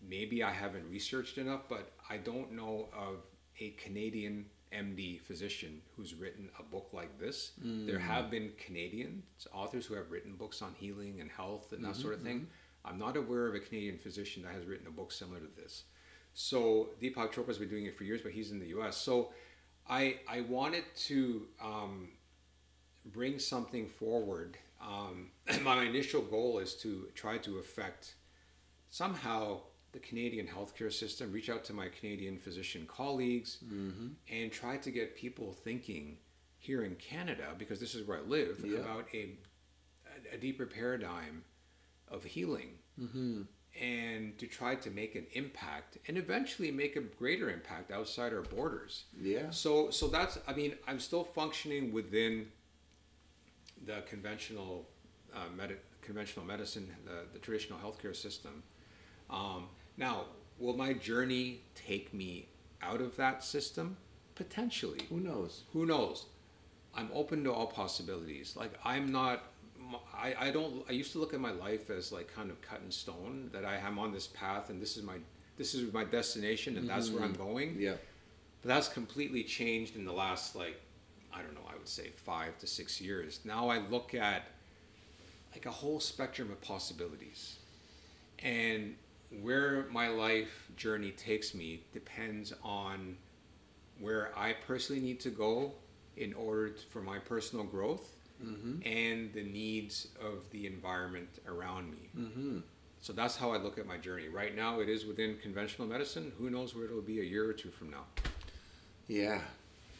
Maybe I haven't researched enough, but I don't know of a Canadian MD physician who's written a book like this. There have been Canadian authors who have written books on healing and health and that sort of thing. I'm not aware of a Canadian physician that has written a book similar to this. So Deepak Chopra's been doing it for years, but he's in the U.S. So I I wanted to um, bring something forward. Um, *clears throat* my initial goal is to try to affect somehow the Canadian healthcare system, reach out to my Canadian physician colleagues, and try to get people thinking here in Canada, because this is where I live, Yeah. about a, a deeper paradigm of healing and to try to make an impact and eventually make a greater impact outside our borders. Yeah. So so that's I mean I'm still functioning within the conventional uh, med- conventional medicine, the, the traditional healthcare system. Um, now, will my journey take me out of that system? Potentially. Who knows? who knows? I'm open to all possibilities. Like i'm not I, I don't i used to look at my life as like kind of cut in stone that i am on this path and this is my this is my destination and that's where i'm mm-hmm. going. Yeah. but that's completely changed in the last like i don't know i would say five to six years. Now i look at like a whole spectrum of possibilities. And where my life journey takes me depends on where I personally need to go in order to, for my personal growth and the needs of the environment around me. Mm-hmm. So that's how I look at my journey. Right now, it is within conventional medicine. Who knows where it'll be a year or two from now? Yeah.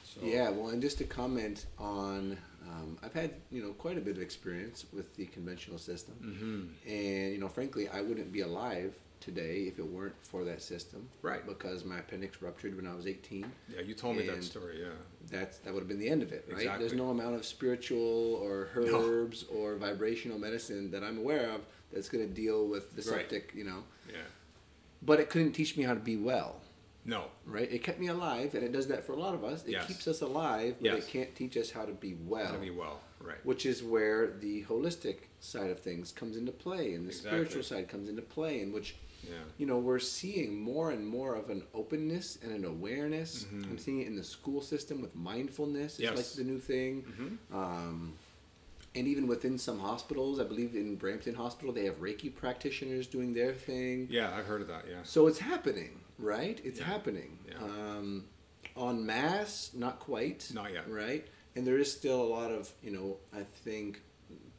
So, Yeah, well, and just to comment on, um, I've had you know quite a bit of experience with the conventional system, Mm-hmm. and you know, frankly, I wouldn't be alive today if it weren't for that system. Right. Because my appendix ruptured when I was 18. Yeah, you told me that story. Yeah. That's that would have been the end of it, right? Exactly. There's no amount of spiritual or No. herbs or vibrational medicine that I'm aware of that's going to deal with the Right. septic, you know. Yeah. But it couldn't teach me how to be well. No. right? It kept me alive, and it does that for a lot of us. It Yes. keeps us alive, but Yes. it can't teach us how to be well. How to be well. Right. Which is where the holistic side of things comes into play, and the Exactly. spiritual side comes into play, in which Yeah. you know we're seeing more and more of an openness and an awareness. Mhm. I'm seeing it in the school system with mindfulness. It's Yes. like the new thing. Mhm. Um, and even within some hospitals, I believe in Brampton Hospital, they have Reiki practitioners doing their thing. Yeah, I've heard of that. Yeah. So it's happening, right? It's Yeah. happening. Yeah. Um, on mass, not quite. Not yet. Right? And there is still a lot of, you know, I think,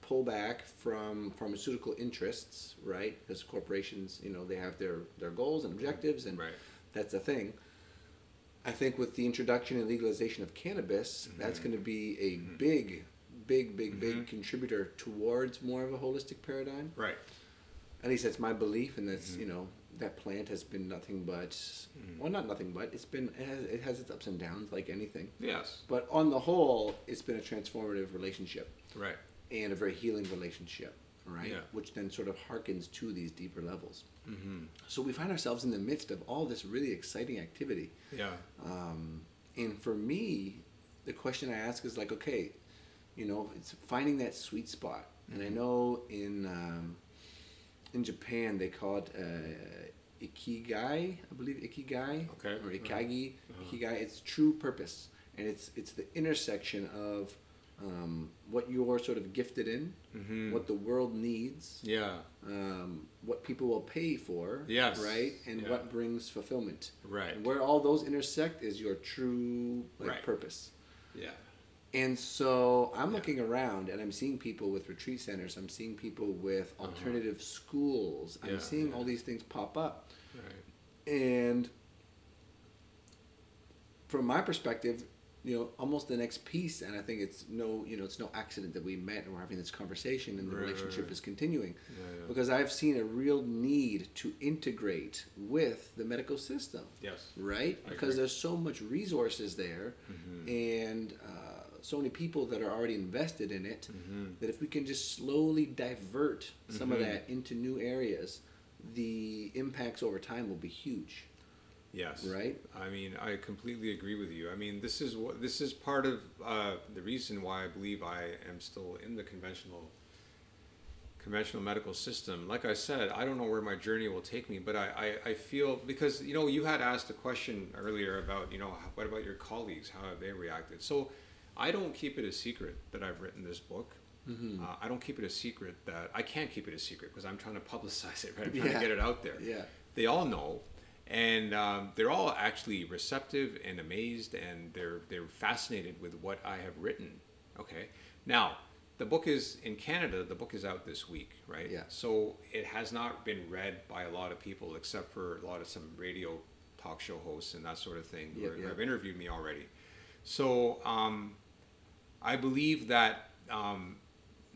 pullback from pharmaceutical interests, right? Because corporations, you know, they have their, their goals and objectives, and Right. that's the thing. I think with the introduction and legalization of cannabis, that's Mm-hmm. going to be a big, big, big, big contributor towards more of a holistic paradigm. Right. At least that's my belief, and that's Mm-hmm. you know that plant has been nothing but, well, not nothing but it's been it has, it has its ups and downs like anything. Yes. But on the whole, it's been a transformative relationship Right. and a very healing relationship, right? Yeah. Which then sort of harkens to these deeper levels. Mm-hmm. So we find ourselves in the midst of all this really exciting activity. Yeah. Um, and for me, the question I ask is like, okay, you know, it's finding that sweet spot. And I know in um, in Japan they call it uh, ikigai, I believe ikigai, Okay. or ikagi, ikigai. It's true purpose, and it's it's the intersection of um, what you're sort of gifted in, Mm-hmm. what the world needs, Yeah. um, what people will pay for, Yes. right, and Yeah. what brings fulfillment. Right. And where all those intersect is your true like Right. purpose. Yeah. And so I'm looking around and I'm seeing people with retreat centers. I'm seeing people with alternative schools. I'm Uh-huh. Yeah, seeing yeah. all these things pop up. Right. And from my perspective, you know, almost the next piece, and I think it's no, you know, it's no accident that we met and we're having this conversation and the Right, relationship right. is continuing Yeah, because I've seen a real need to integrate with the medical system Yes. right? I Because agree. Mm-hmm. there's so much resources there, and uh, so many people that are already invested in it. Mm-hmm. That if we can just slowly divert some of that into new areas, the impacts over time will be huge, Yes. right? I mean, I completely agree with you. I mean, this is what this is part of uh, the reason why I believe I am still in the conventional conventional medical system. Like I said, I don't know where my journey will take me, but I, I, I feel because you know you had asked a question earlier about you know what about your colleagues? How have they reacted? So I don't keep it a secret that I've written this book. Mm-hmm. Uh, I don't keep it a secret that I can't keep it a secret because I'm trying to publicize it, *laughs* right? I'm trying Yeah. to get it out there Yeah. they all know and um, they're all actually receptive and amazed and they're they're fascinated with what I have written okay now the book is in Canada the book is out this week right Yeah. so it has not been read by a lot of people except for a lot of some radio talk show hosts and that sort of thing Yep, who yep. have interviewed me already so um, I believe that um,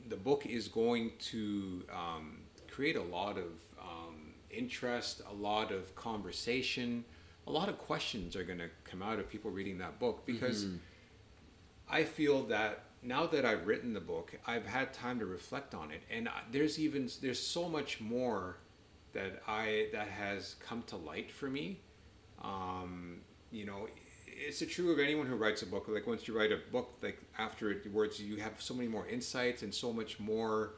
the book is going to um, create a lot of um, interest, a lot of conversation, a lot of questions are going to come out of people reading that book because I feel that now that I've written the book, I've had time to reflect on it, and there's even there's so much more that I that has come to light for me. Um, you know, it's true of anyone who writes a book. Like once you write a book, like after it words, you have so many more insights and so much more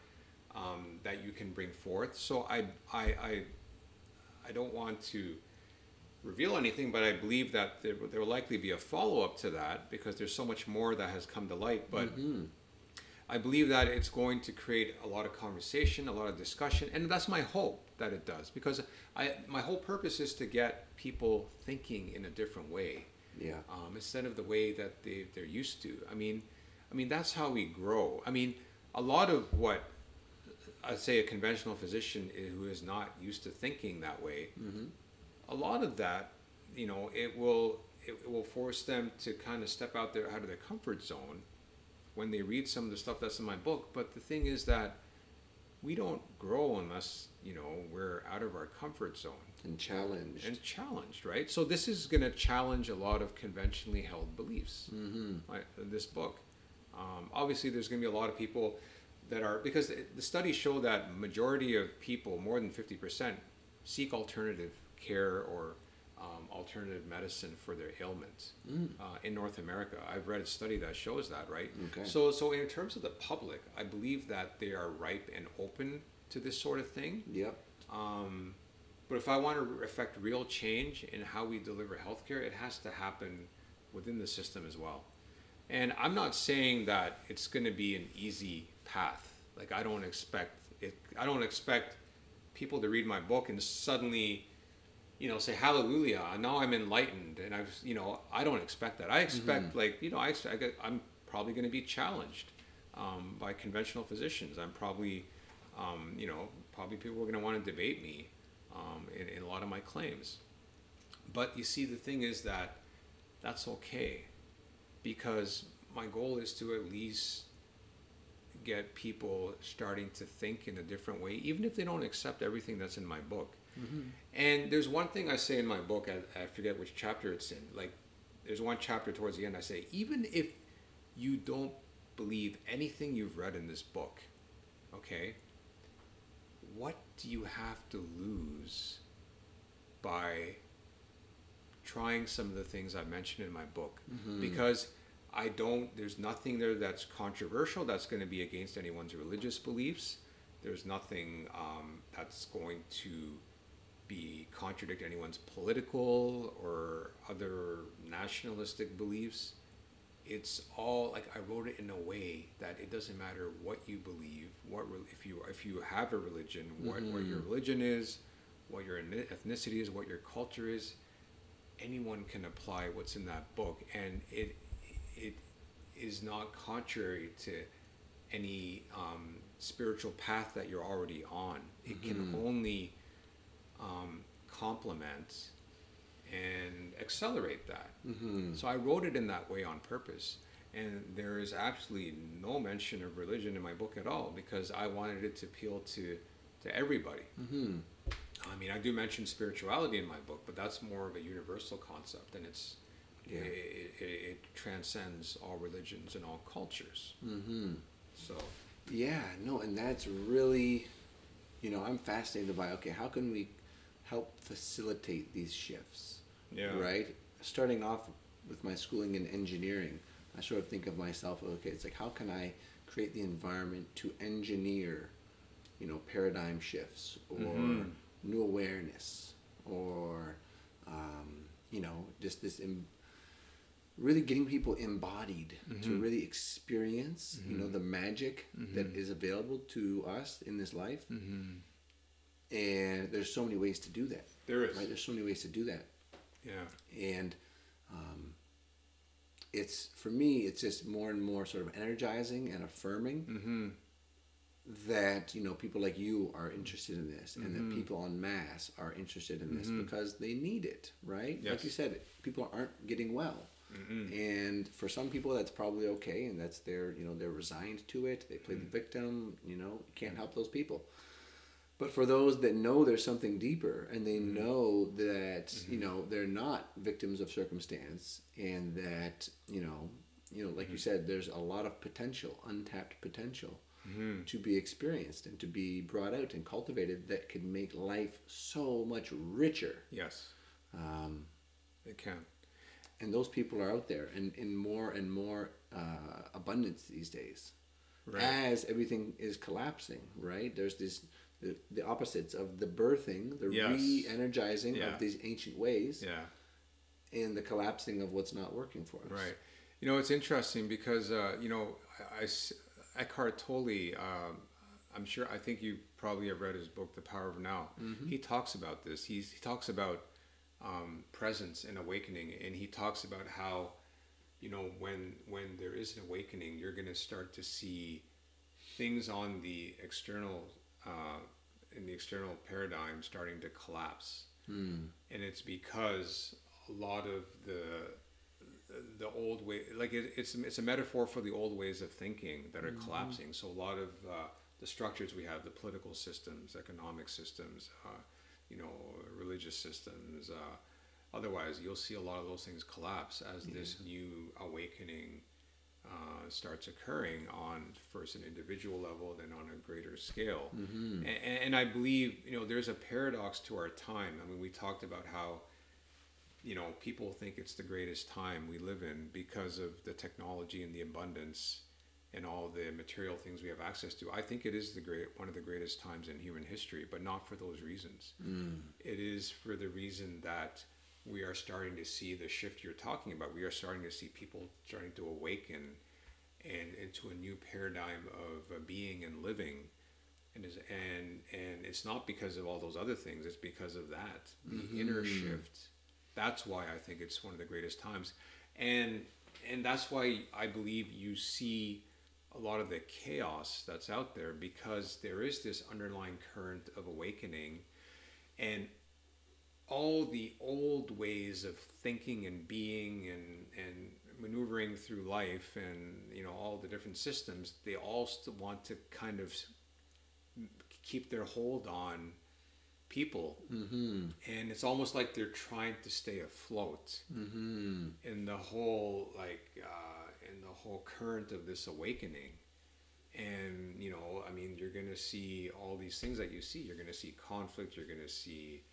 um, that you can bring forth. So I I I, I don't want to reveal anything, but I believe that there, there will likely be a follow up to that because there's so much more that has come to light. But I believe that it's going to create a lot of conversation, a lot of discussion, and that's my hope that it does because I my whole purpose is to get people thinking in a different way Yeah. um, instead of the way that they, they're used to. I mean, I mean that's how we grow. I mean, a lot of what I'd say a conventional physician who is not used to thinking that way, a lot of that, you know, it will it, it will force them to kind of step out there out of their comfort zone when they read some of the stuff that's in my book. But the thing is that we don't grow unless you know we're out of our comfort zone And challenged. and challenged, right? So this is going to challenge a lot of conventionally held beliefs. mm-hmm. Right, in this book, um, obviously, there's going to be a lot of people that are because the- the studies show that majority of people, more than fifty percent, seek alternative care or um, alternative medicine for their ailments uh, in North America. I've read a study that shows that, right? Okay. So, so in terms of the public, I believe that they are ripe and open to this sort of thing. Yep. Um, but if I want to affect real change in how we deliver healthcare, it has to happen within the system as well. And I'm not saying that it's going to be an easy path. Like I don't expect it. I don't expect people to read my book and suddenly, you know, say hallelujah. Now I'm enlightened, and I've, you know, I don't expect that. I expect like, you know, I expect I'm probably going to be challenged um, by conventional physicians. I'm probably, um, you know, probably people are going to want to debate me um, in, in a lot of my claims. But you see, the thing is that that's okay because my goal is to at least get people starting to think in a different way, even if they don't accept everything that's in my book. And there's one thing I say in my book, I, I forget which chapter it's in. Like, there's one chapter towards the end, I say, even if you don't believe anything you've read in this book, okay, what do you have to lose by trying some of the things I mentioned in my book? Because I don't, there's nothing there that's controversial that's going to be against anyone's religious beliefs. There's nothing um, that's going to be contradict anyone's political or other nationalistic beliefs. It's all like I wrote it in a way that it doesn't matter what you believe, what if you if you have a religion, what, what your religion is, what your ethnicity is, what your culture is. Anyone can apply what's in that book, and it it is not contrary to any um, spiritual path that you're already on. It can only um, complement and accelerate that. So I wrote it in that way on purpose. And there is absolutely no mention of religion in my book at all because I wanted it to appeal to, to everybody. I mean, I do mention spirituality in my book, but that's more of a universal concept, and it's Yeah. it, it, it transcends all religions and all cultures. Mm-hmm. So Yeah, no, and that's really, you know, I'm fascinated by okay, how can we help facilitate these shifts? Yeah. Right? Starting off with my schooling in engineering, I sort of think of myself, okay, it's like how can I create the environment to engineer, you know, paradigm shifts or Mhm. new awareness or, um, you know, just this. Im- really getting people embodied to Mhm. really experience you know Mhm. the magic that Mhm. is available to us in this life mm-hmm. And there's so many ways to do that there is, right? There's so many ways to do that. Yeah, and um, it's for me it's just more and more sort of energizing and affirming mm-hmm. that you know people like you are interested in this and Mhm. that people en masse are interested in this Mhm. because they need it right? Like you said people aren't getting well. Mm-hmm. and for some people that's probably okay and that's their you know they're resigned to it. They play the victim you know? You can't help those people but for those that know there's something deeper and they know that you know they're not victims of circumstance and that you know you know like you said there's a lot of potential untapped potential Mm-hmm. to be experienced and to be brought out and cultivated that could make life so much richer. Yes, um, it can. and those people are out there and in more and more uh, abundance these days. Right. as everything is collapsing right? There's this the, the opposites of the birthing the Yes. re-energizing Yeah. of these ancient ways Yeah. and the collapsing of what's not working for us Right. You know, it's interesting because, uh, you know, I, I Eckhart Tolle, um, I'm sure, I think you probably have read his book, The Power of Now. He talks about this. He's, he talks about um, presence and awakening, and he talks about how, you know, when when there is an awakening, you're going to start to see things on the external, uh, in the external paradigm starting to collapse. Hmm. and it's because a lot of the the old way like it, it's it's a metaphor for the old ways of thinking that are collapsing. So a lot of uh, the structures we have the political systems economic systems uh, you know religious systems uh, otherwise you'll see a lot of those things collapse as this new awakening uh, starts occurring on first an individual level, then on a greater scale. Mm-hmm. And, and I believe, you know, there's a paradox to our time. I mean, we talked about how, you know, people think it's the greatest time we live in because of the technology and the abundance and all the material things we have access to. I think it is the great one of the greatest times in human history, but not for those reasons. It is for the reason that we are starting to see the shift you're talking about. We are starting to see people starting to awaken and into a new paradigm of uh, being and living. And, is, and and it's not because of all those other things. It's because of that the inner shift. That's why I think it's one of the greatest times, and and that's why I believe you see a lot of the chaos that's out there because there is this underlying current of awakening, and all the old ways of thinking and being and and maneuvering through life and you know all the different systems they all still want to kind of keep their hold on people. Mm-hmm. and it's almost like they're trying to stay afloat. Mm-hmm. in the whole like uh, in the whole current of this awakening. And you know i mean you're gonna see all these things that you see. You're gonna see conflict. You're gonna see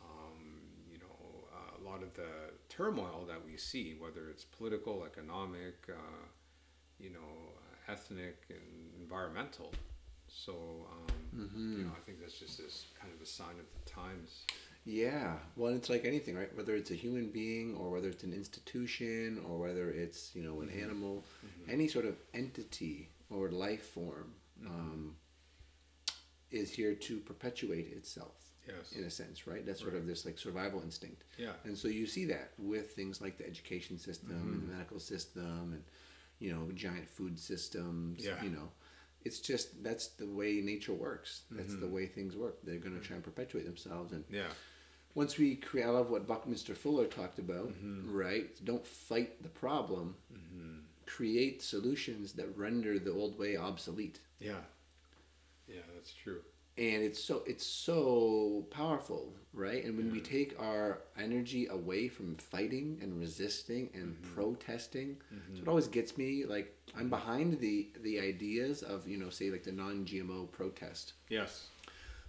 um, you know uh, a lot of the turmoil that we see whether it's political economic uh, you know ethnic and environmental so um, Mm-hmm. you know i think that's just this kind of a sign of the times Yeah. Well, it's like anything, right? Whether it's a human being or whether it's an institution or whether it's, you know, an Mhm. animal, Mhm. any sort of entity or life form um, is here to perpetuate itself yes in a sense, right? That's sort of this like survival instinct. yeah And so you see that with things like the education system and the medical system and, you know, giant food systems, Yeah. you know. It's just that's the way nature works. That's the Mhm. way things work. They're going to try and perpetuate themselves and yeah once we create, I love what Buckminster Fuller talked about, Mhm. right? Don't fight the problem, hmm create solutions that render the old way obsolete. Yeah. Yeah, that's true. And it's so it's so powerful, right? And when we take our energy away from fighting and resisting and Mhm. protesting, Mhm. so it always gets me like I'm behind the the ideas of you know say like the non-GMO protest, Yes.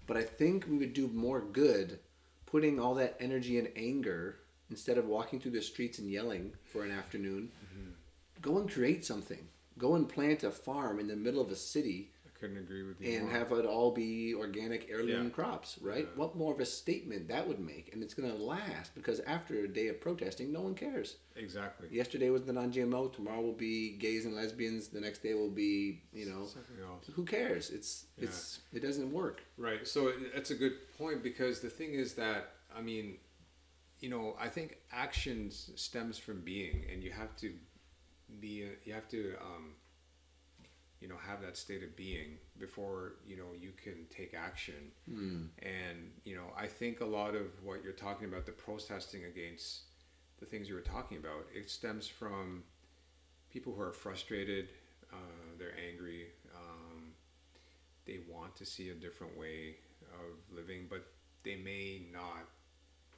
but I think we would do more good putting all that energy and anger instead of walking through the streets and yelling for an afternoon. Mm-hmm. Go and create something. Go and plant a farm in the middle of a city couldn't agree with you and more. have it all be organic heirloom Yeah. crops, right? Yeah. What more of a statement that would make? And it's going to last because after a day of protesting, no one cares. exactly. Yesterday was the non-GMO. Tomorrow will be gays and lesbians. The next day will be, you know, who cares? It's Yeah. it's it doesn't work. Right. So it- that's a good point because the thing is that I mean, you know, I think actions stems from being, and you have to be, you have to, um, you know, have that state of being before you know you can take action. Hmm. And you know, I think a lot of what you're talking about, the protesting against the things you were talking about, it stems from people who are frustrated, uh, they're angry, um, they want to see a different way of living, but they may not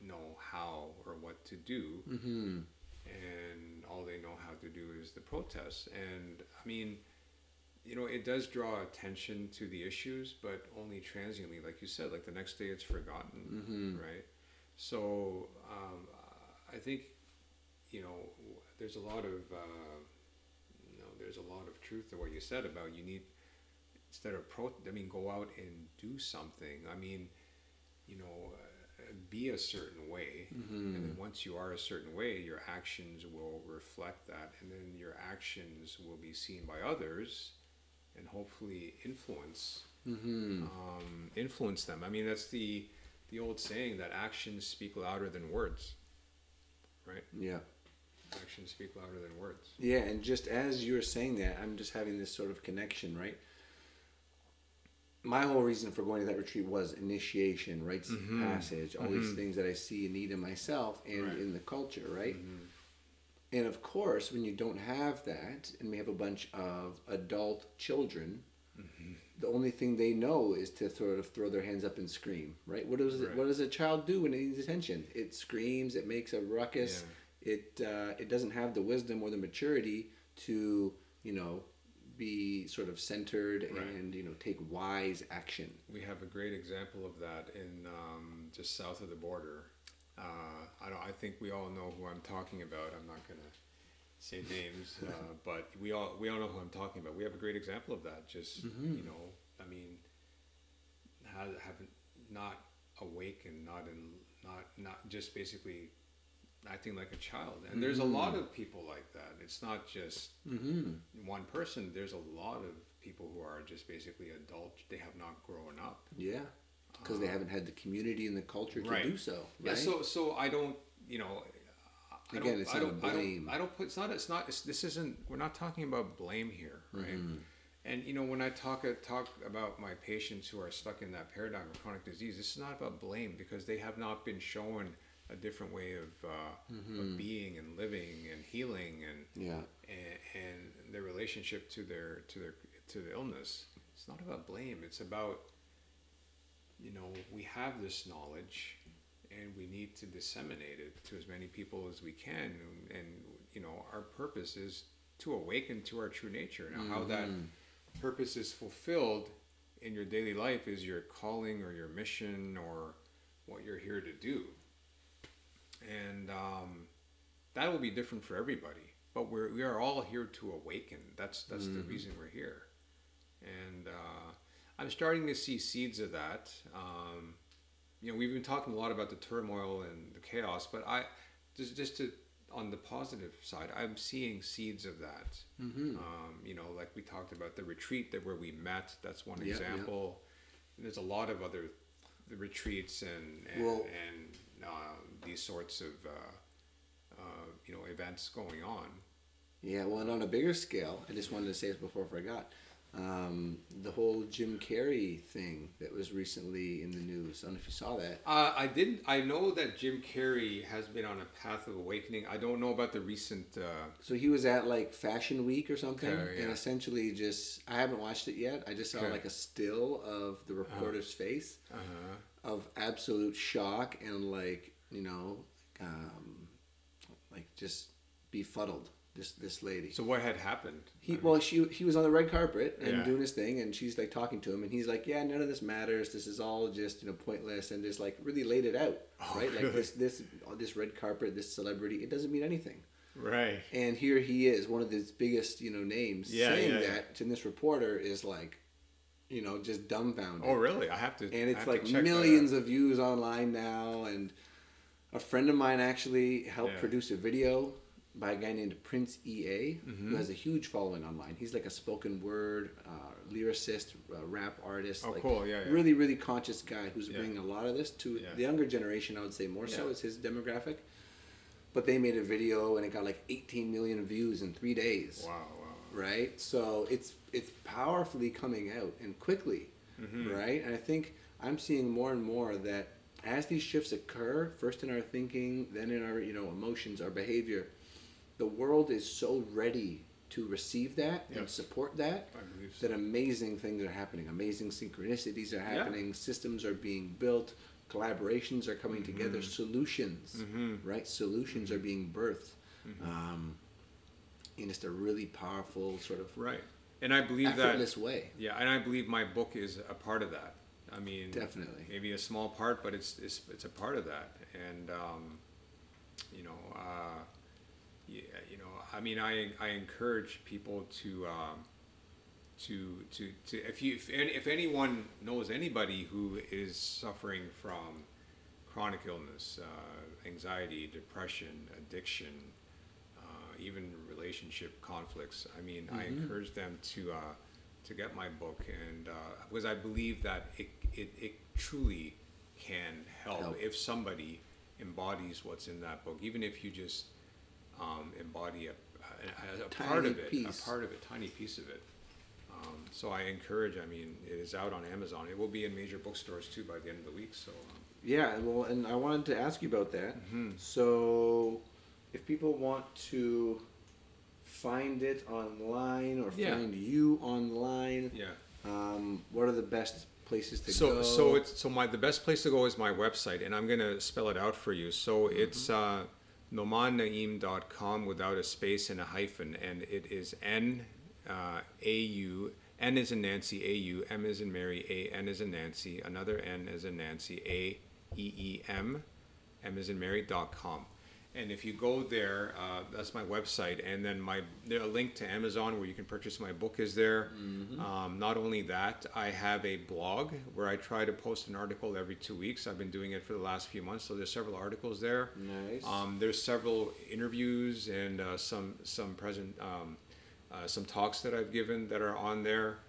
know how or what to do, Mm-hmm. and all they know how to do is the protests. And I mean, you know, it does draw attention to the issues, but only transiently, like you said. Like the next day, it's forgotten, Mm-hmm. right? So um, I think you know there's a lot of uh, you know there's a lot of truth to what you said about you need instead of pro. I mean, go out and do something. I mean, you know, uh, be a certain way, Mm-hmm. and then once you are a certain way, your actions will reflect that, and then your actions will be seen by others, and hopefully influence Mm-hmm. um, influence them. I mean, that's the the old saying that actions speak louder than words. Right? Yeah. Actions speak louder than words. Yeah, and just as you're saying that, I'm just having this sort of connection, right? My whole reason for going to that retreat was initiation, rites of Mhm. passage, all these Mhm. things that I see and need in myself and Right. in the culture, right? And of course, when you don't have that, and we have a bunch of adult children, Mm-hmm. the only thing they know is to sort of throw their hands up and scream, right? What does Right. what does a child do when it needs attention? It screams, it makes a ruckus, Yeah. it uh, it doesn't have the wisdom or the maturity to you know be sort of centered Right. and you know take wise action. We have a great example of that in um, just south of the border. Uh, I don't. I think we all know who I'm talking about. I'm not gonna say *laughs* names, uh, but we all we all know who I'm talking about. We have a great example of that. Just Mhm. you know, I mean, have, have not awakened, not in, not not just basically acting like a child. And there's a lot of people like that. It's not just Mm-hmm. one person. There's a lot of people who are just basically adult. They have not grown up. Yeah, because they haven't had the community and the culture to Right. do so. Yeah, so so I don't, you know, I Again, don't, it's I not don't, I blame. don't, I don't put. It's not. It's not. It's, this isn't. We're not talking about blame here, right? Mhm. And you know, when I talk talk about my patients who are stuck in that paradigm of chronic disease, this is not about blame because they have not been shown a different way of, uh, Mm-hmm. of being and living and healing and, Yeah. and and their relationship to their to their to the illness. It's not about blame. It's about you know we have this knowledge and we need to disseminate it to as many people as we can. And, and you know our purpose is to awaken to our true nature. Now how that purpose is fulfilled in your daily life is your calling or your mission or what you're here to do. And um, that will be different for everybody but we're, we are all here to awaken. That's that's the reason we're here. And uh, i'm starting to see seeds of that um, you know we've been talking a lot about the turmoil and the chaos but i just just to on the positive side i'm seeing seeds of that Mm-hmm. um, you know like we talked about the retreat that where we met that's one Yeah, yeah. example and there's a lot of other the retreats and and, Well- and uh, these sorts of uh, uh, you know events going on Yeah, well, and on a bigger scale, I just wanted to say this before I forgot. Um, the whole Jim Carrey thing that was recently in the news. I don't know if you saw that. Uh, I didn't. I know that Jim Carrey has been on a path of awakening. I don't know about the recent. Uh, So he was at like Fashion Week or something, Okay, and essentially just I haven't watched it yet. I just saw Okay. like a still of the reporter's face uh, of absolute shock and like you know, um, like just befuddled. This this lady. so what had happened? He well, she he was on the red carpet and Yeah. doing his thing, and she's like talking to him, and he's like, "Yeah, none of this matters. This is all just you know pointless," and just like really laid it out, Oh, right? Like this this this red carpet, this celebrity, it doesn't mean anything. Right. And here he is, one of the biggest you know names, Yeah, saying yeah. that, and this reporter is like, you know, just dumbfounded. Oh, really? I have to. And it's like millions of views online now, and a friend of mine actually helped Yeah. produce a video by a guy named Prince EA, Mm-hmm. who has a huge following online. He's like a spoken word uh, lyricist, uh, rap artist. Oh, like, cool. Yeah, yeah. Really, really conscious guy who's Yeah. bringing a lot of this to Yeah. the younger generation. I would say more so is his demographic. But they made a video and it got like 18 million views in three days Wow. Wow. right? So it's it's powerfully coming out and quickly, Mm-hmm. right? And I think I'm seeing more and more that as these shifts occur, first in our thinking, then in our you know emotions, our behavior, the world is so ready to receive that and Yes. support that I believe so. that amazing things are happening. Amazing synchronicities are happening. Systems are being built. Collaborations are coming Mm-hmm. together. Solutions, right? Solutions are being birthed. Mm-hmm. Um, in just a really powerful sort of Right. And I believe effortless that. way. Yeah, and I believe my book is a part of that. I mean, Definitely. maybe a small part, but it's it's, it's a part of that. And um, you know, uh, you know, I mean, I I encourage people to. Um, to, to, to if you if, if anyone knows anybody who is suffering from chronic illness, uh, anxiety, depression, addiction, uh, even relationship conflicts. I mean, I encourage them to uh, to get my book, and uh, because I believe that it, it, it truly can help, Help. if somebody embodies what's in that book, even if you just um, embody a, a, a part of it, piece. a part of it, tiny piece of it. Um, so I encourage. I mean, it is out on Amazon. It will be in major bookstores too by the end of the week. So. Um, Yeah, well, and I wanted to ask you about that. Mm-hmm. So, if people want to find it online or Yeah. find you online, yeah. um, what are the best places to so go? so it's so my the best place to go is my website and i'm going to spell it out for you so Mm-hmm. it's uh naumannaeem.com without a space and a hyphen and it is n uh, a u n is in nancy a u m is in mary a n is in nancy another n is in nancy a e e m m is in mary dot com and if you go there, uh, that's my website, and then my a link to Amazon where you can purchase my book is there. Um, not only that, I have a blog where I try to post an article every two weeks. I've been doing it for the last few months, so there's several articles there. Nice. Um, there's several interviews and uh, some some present um, uh, some talks that I've given that are on there.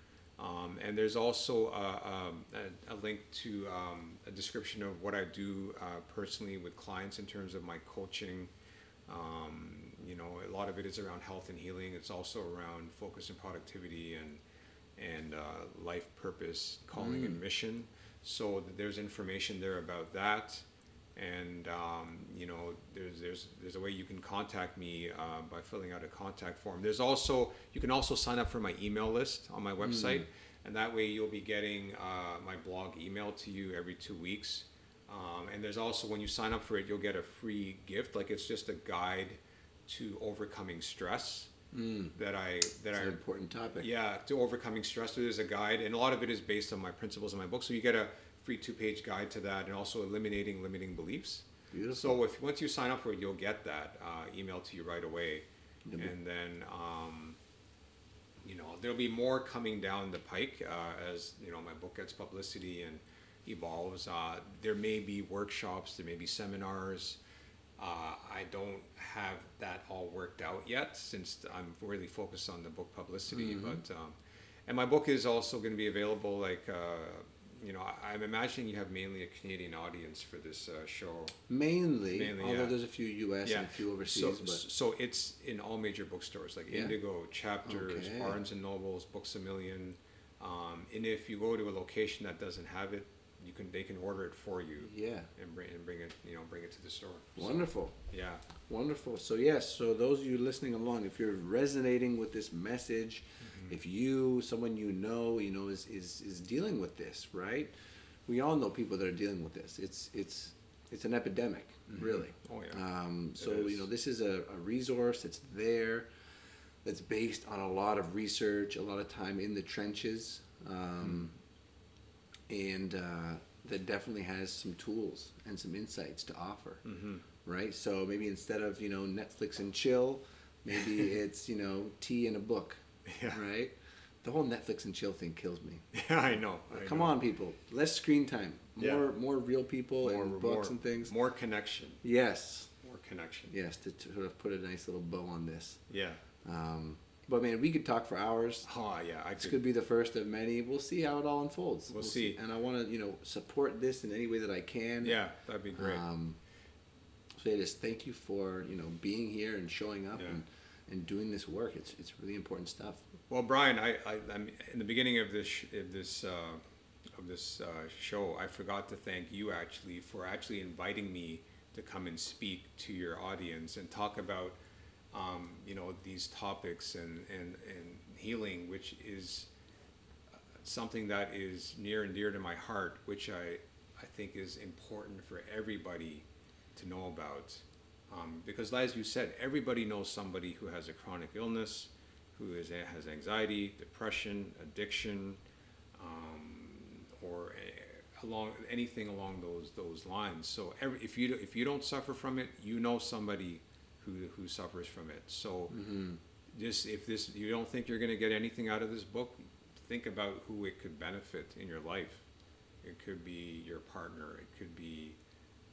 Um, and there's also a, um, a, a link to um, a description of what I do uh, personally with clients in terms of my coaching. Um, you know, a lot of it is around health and healing. It's also around focus and productivity and and uh, life purpose, calling, and mission. So there's information there about that, and um, you know there's there's there's a way you can contact me uh, by filling out a contact form. There's also you can also sign up for my email list on my website, and that way you'll be getting uh, my blog emailed to you every two weeks. Um, and there's also when you sign up for it, you'll get a free gift. Like it's just a guide to overcoming stress that I that It's I an important topic. yeah, to overcoming stress. There's a guide, and a lot of it is based on my principles in my book. So you get a free two-page guide to that, and also eliminating limiting beliefs. Beautiful. So if once you sign up for it, you'll get that uh, emailed to you right away, and then um, you know there'll be more coming down the pike uh, as you know my book gets publicity and evolves. Uh, there may be workshops, there may be seminars. Uh, I don't have that all worked out yet since I'm really focused on the book publicity. But um, and my book is also going to be available. Like uh, you know, I, I'm imagining you have mainly a Canadian audience for this uh, show. Mainly, Mainly, although yeah. there's a few U.S. and a few overseas, so, but so it's in all major bookstores like Yeah. Indigo, Chapters, Okay. Barnes and Nobles, Books a Million. Um, and if you go to a location that doesn't have it, you can they can order it for you yeah, and bring and bring it you know bring it to the store. So, wonderful. yeah. Wonderful. So yes, so those of you listening along, if you're resonating with this message, Mm-hmm. If you, someone you know, you know, is, is is dealing with this, right? We all know people that are dealing with this. It's it's it's an epidemic, really. Oh yeah. Um, so you know, this is a, a resource that's there, that's based on a lot of research, a lot of time in the trenches, um, and uh, that definitely has some tools and some insights to offer hmm right? So maybe instead of you know Netflix and chill, maybe *laughs* it's you know tea and a book, Yeah. *laughs* right? The whole Netflix and chill thing kills me. Yeah, I know. I Come know. on, people, less screen time, Yeah. more more real people More, and books more, and things. More connection. Yes, More connection. yes, to, to sort of put a nice little bow on this. Yeah. Um, but man, we could talk for hours. Oh yeah. I This could. could be the first of many. We'll see how it all unfolds. We'll see. And I want to, you know, support this in any way that I can. Yeah, that'd be great. Um, so just thank you for you know being here and showing up Yeah. and, and doing this work. It's it's really important stuff. Well, Brian, I, I I'm in the beginning of this of this uh, of this uh, show, I forgot to thank you actually for actually inviting me to come and speak to your audience and talk about um, you know these topics and and and healing, which is uh, something that is near and dear to my heart, which I I think is important for everybody to know about. Um, because as you said, everybody knows somebody who has a chronic illness, who is, has anxiety, depression, addiction, um, or a, along anything along those those lines. So every, if you if you don't suffer from it, you know somebody who who suffers from it. So just if this you don't think you're going to get anything out of this book, think about who it could benefit in your life. It could be your partner. It could be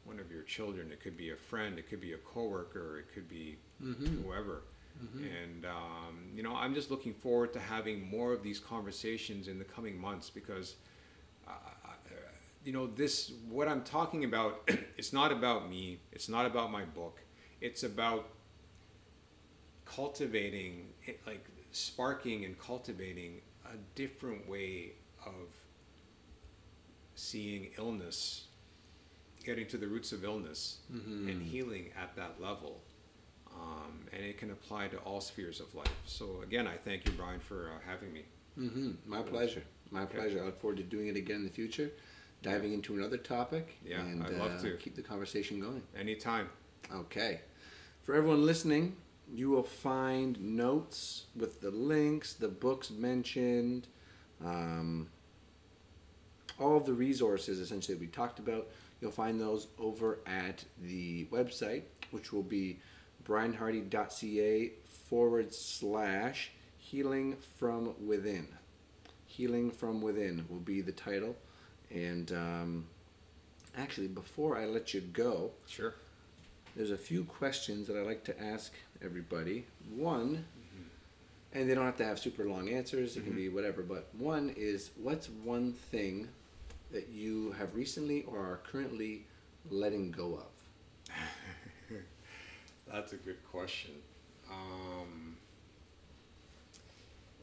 one of your children. It could be a friend. It could be a coworker. It could be whoever. And um, you know, I'm just looking forward to having more of these conversations in the coming months because, uh, you know, this what I'm talking about. *clears throat* it's not about me. It's not about my book. It's about cultivating, like sparking and cultivating a different way of seeing illness, getting to the roots of illness and healing at that level. Um, and it can apply to all spheres of life. So again, I thank you, Brian, for uh, having me. Mm-hmm. My pleasure. My Okay. pleasure. I look forward to doing it again in the future, diving into another topic. Yeah, and I'd love uh, to. keep the conversation going. Anytime. Okay. For everyone listening, you will find notes with the links, the books mentioned, um, all of the resources essentially that we talked about. You'll find those over at the website, which will be brianhardy.ca forward slash healing from within. Healing from within will be the title. And um, actually, before I let you go, Sure. there's a few questions that I like to ask everybody. One, and they don't have to have super long answers, it can be whatever, but one is what's one thing that you have recently or are currently letting go of? *laughs* That's a good question. Um,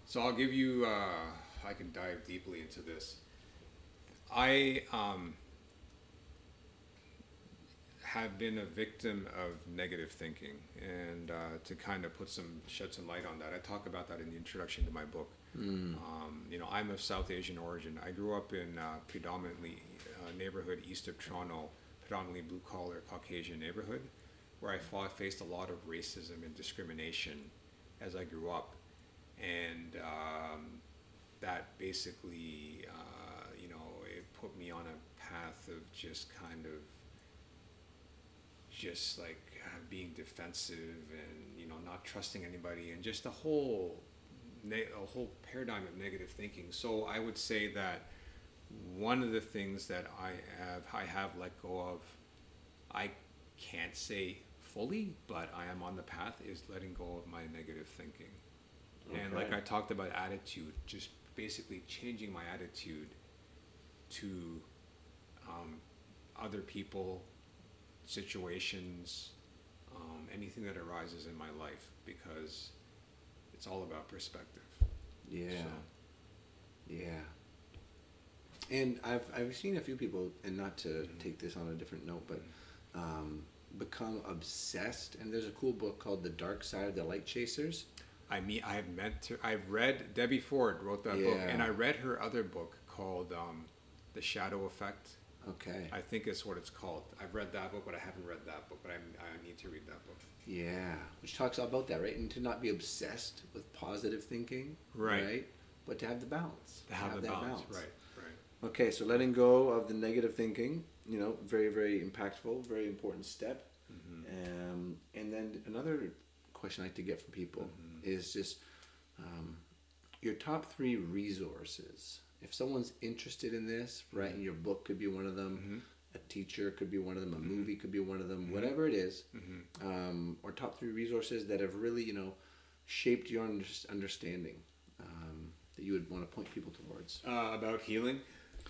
so I'll give you uh, I can dive deeply into this. I um, have been a victim of negative thinking, and uh, to kind of put some shed some light on that, I talk about that in the introduction to my book. Um, you know, I'm of South Asian origin. I grew up in uh, predominantly uh, neighborhood east of Toronto, predominantly blue collar Caucasian neighborhood, where I fought, faced a lot of racism and discrimination as I grew up, and um, that basically, uh, you know, it put me on a path of just kind of just like being defensive and you know not trusting anybody and just a whole ne- a whole paradigm of negative thinking. So i would say that one of the things that i have i have let go of i can't say fully but i am on the path is letting go of my negative thinking. And like i talked about attitude just basically changing my attitude to um, other people situations, um, anything that arises in my life because it's all about perspective. Yeah. So- Yeah. And I've I've seen a few people, and not to take this on a different note, but um, become obsessed. And there's a cool book called The Dark Side of the Light Chasers. I mean, I've meant to. I've read Debbie Ford wrote that book, and I read her other book called um, The Shadow Effect. Okay. I think it's what it's called. I've read that book, but I haven't read that book. But I, I need to read that book. Yeah, which talks all about that, right? And to not be obsessed with positive thinking, Right. But to have the balance. To have, the that balance. Right. Right. Okay, so letting go of the negative thinking, you know, very, very impactful, very important step. Um, and then another question I like to get from people is just um, your top three resources. If someone's interested in this, writing your book could be one of them, a teacher could be one of them, a movie could be one of them, whatever it is, um, or top three resources that have really, you know, shaped your under- understanding um, that you would want to point people towards Uh, about healing.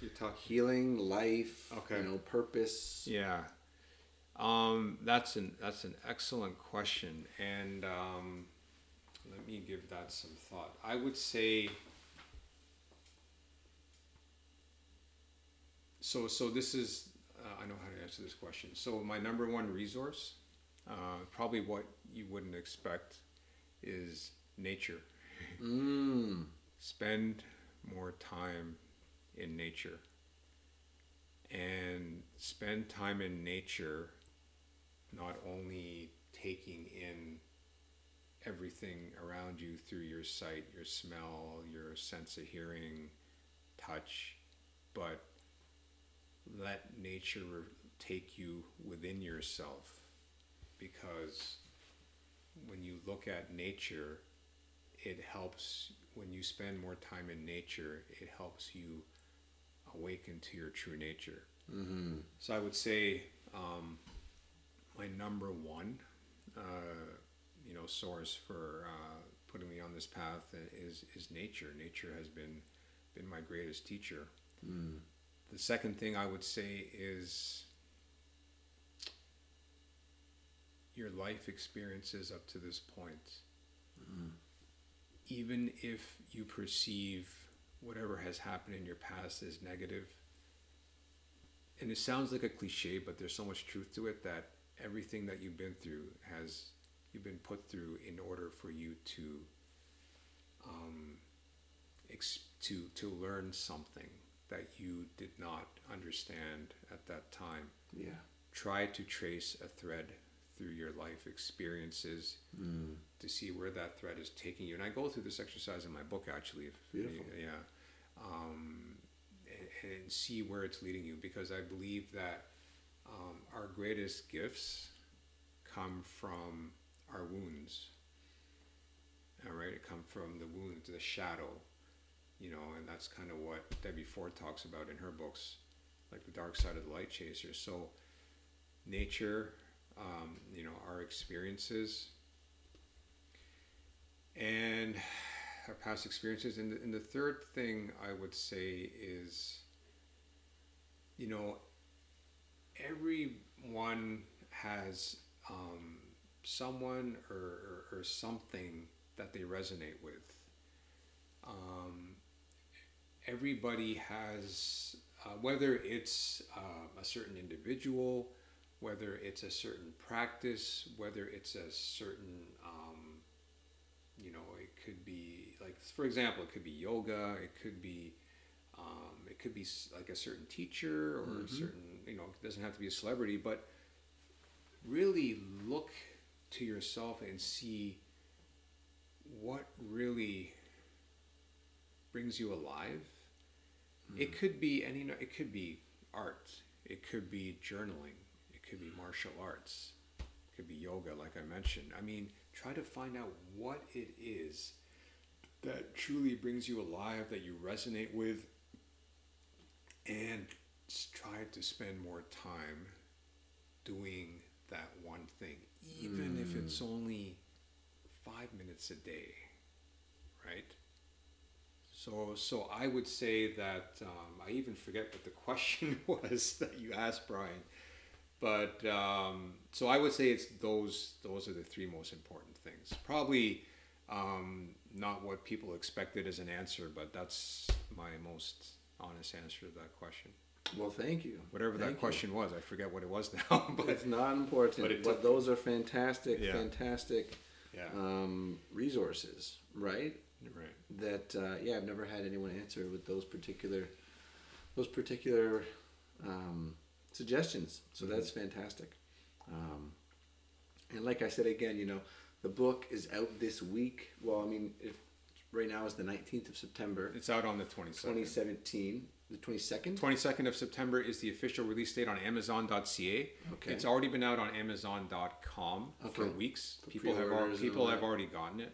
You talk. healing, life, Okay. you know, purpose. Yeah, um, that's an that's an excellent question, and um, let me give that some thought. I would say. So so this is uh, I know how to answer this question. So my number one resource, uh, probably what you wouldn't expect, is nature. Mm. Spend more time in nature and spend time in nature not only taking in everything around you through your sight, your smell, your sense of hearing, touch, but let nature take you within yourself because when you look at nature, it helps when you spend more time in nature, it helps you awaken to your true nature. Mm-hmm. So I would say um, my number one, uh, you know, source for uh, putting me on this path is is nature. Nature has been been my greatest teacher. Mm. The second thing I would say is your life experiences up to this point. Even if you perceive whatever has happened in your past as negative, and it sounds like a cliche, but there's so much truth to it that everything that you've been through has you've been put through in order for you to um, ex- to to learn something that you did not understand at that time. Yeah. Try to trace a thread through your life experiences Mm. to see where that thread is taking you. And I go through this exercise in my book actually. If, Beautiful. Yeah. Um, and, and see where it's leading you because I believe that um, our greatest gifts come from our wounds. All right, it come from the wounds, the shadow, you know, and that's kind of what Debbie Ford talks about in her books, like the dark side of the light chaser. So, nature, um, you know, our experiences, and our past experiences. And the, and the third thing I would say is, you know, everyone has um, someone or, or, or something that they resonate with. Um, everybody has, uh, whether it's uh, a certain individual, whether it's a certain practice, whether it's a certain, um, you know, it could be like, for example, it could be yoga, it could be, um, it could be like a certain teacher or a certain, you know, it doesn't have to be a celebrity, but really look to yourself and see what really brings you alive. Hmm. It could be any. It could be art. It could be journaling. It could be hmm. martial arts. It could be yoga, like I mentioned. I mean, try to find out what it is that truly brings you alive, that you resonate with, and try to spend more time doing that one thing, even if it's hmm. only five minutes a day, right? So, so I would say that um, I even forget what the *laughs* question *laughs* was that you asked, Brian. But um, so I would say it's those those are the three most important things. Probably um, not what people expected as an answer, but that's my most honest answer to that question. Well, thank you. Whatever that Thank you. question was, I forget what it was *laughs* now. But It's not important, But but those are fantastic, Yeah. fantastic yeah, um, resources, right? Right. That uh, yeah, I've never had anyone answer with those particular those particular um, suggestions. So Mm-hmm. that's fantastic. Um, and like I said again, you know, the book is out this week. Well, I mean, if right now is the nineteenth of September, It's out on the twenty twenty second. seventeen. The twenty second. 22nd of September is the official release date on Amazon.ca. Okay. It's already been out on Amazon.com for Okay. weeks. For people have people have already gotten it,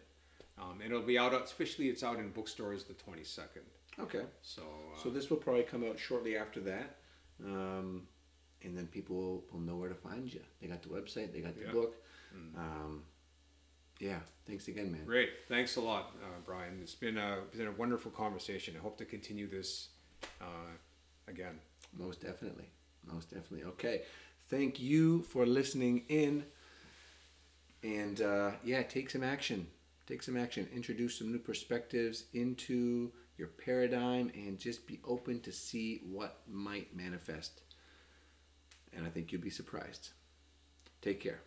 um, and it'll be out officially. It's out in bookstores the 22nd. Okay. So, uh, So this will probably come out shortly after that, um, and then people will, will know where to find you. They got the website, they got the Yeah. book. Um, yeah, thanks again, man. great. Thanks a lot, uh, Brian. It's been a it's been a wonderful conversation. I hope to continue this uh, again. Most definitely, most definitely. Okay, thank you for listening in, and uh, yeah, take some action. Take some action. Introduce some new perspectives into your paradigm, and just be open to see what might manifest. And I think you'll be surprised. Take care.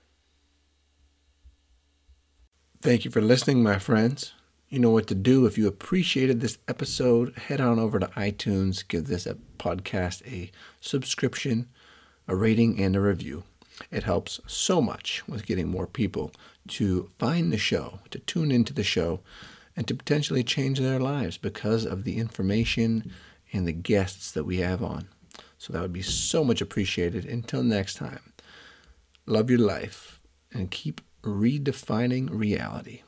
Thank you for listening, my friends. You know what to do. If you appreciated this episode, head on over to iTunes, give this podcast a subscription, a rating, and a review. It helps so much with getting more people to find the show, to tune into the show, and to potentially change their lives because of the information and the guests that we have on. So that would be so much appreciated. Until next time, love your life and keep redefining reality.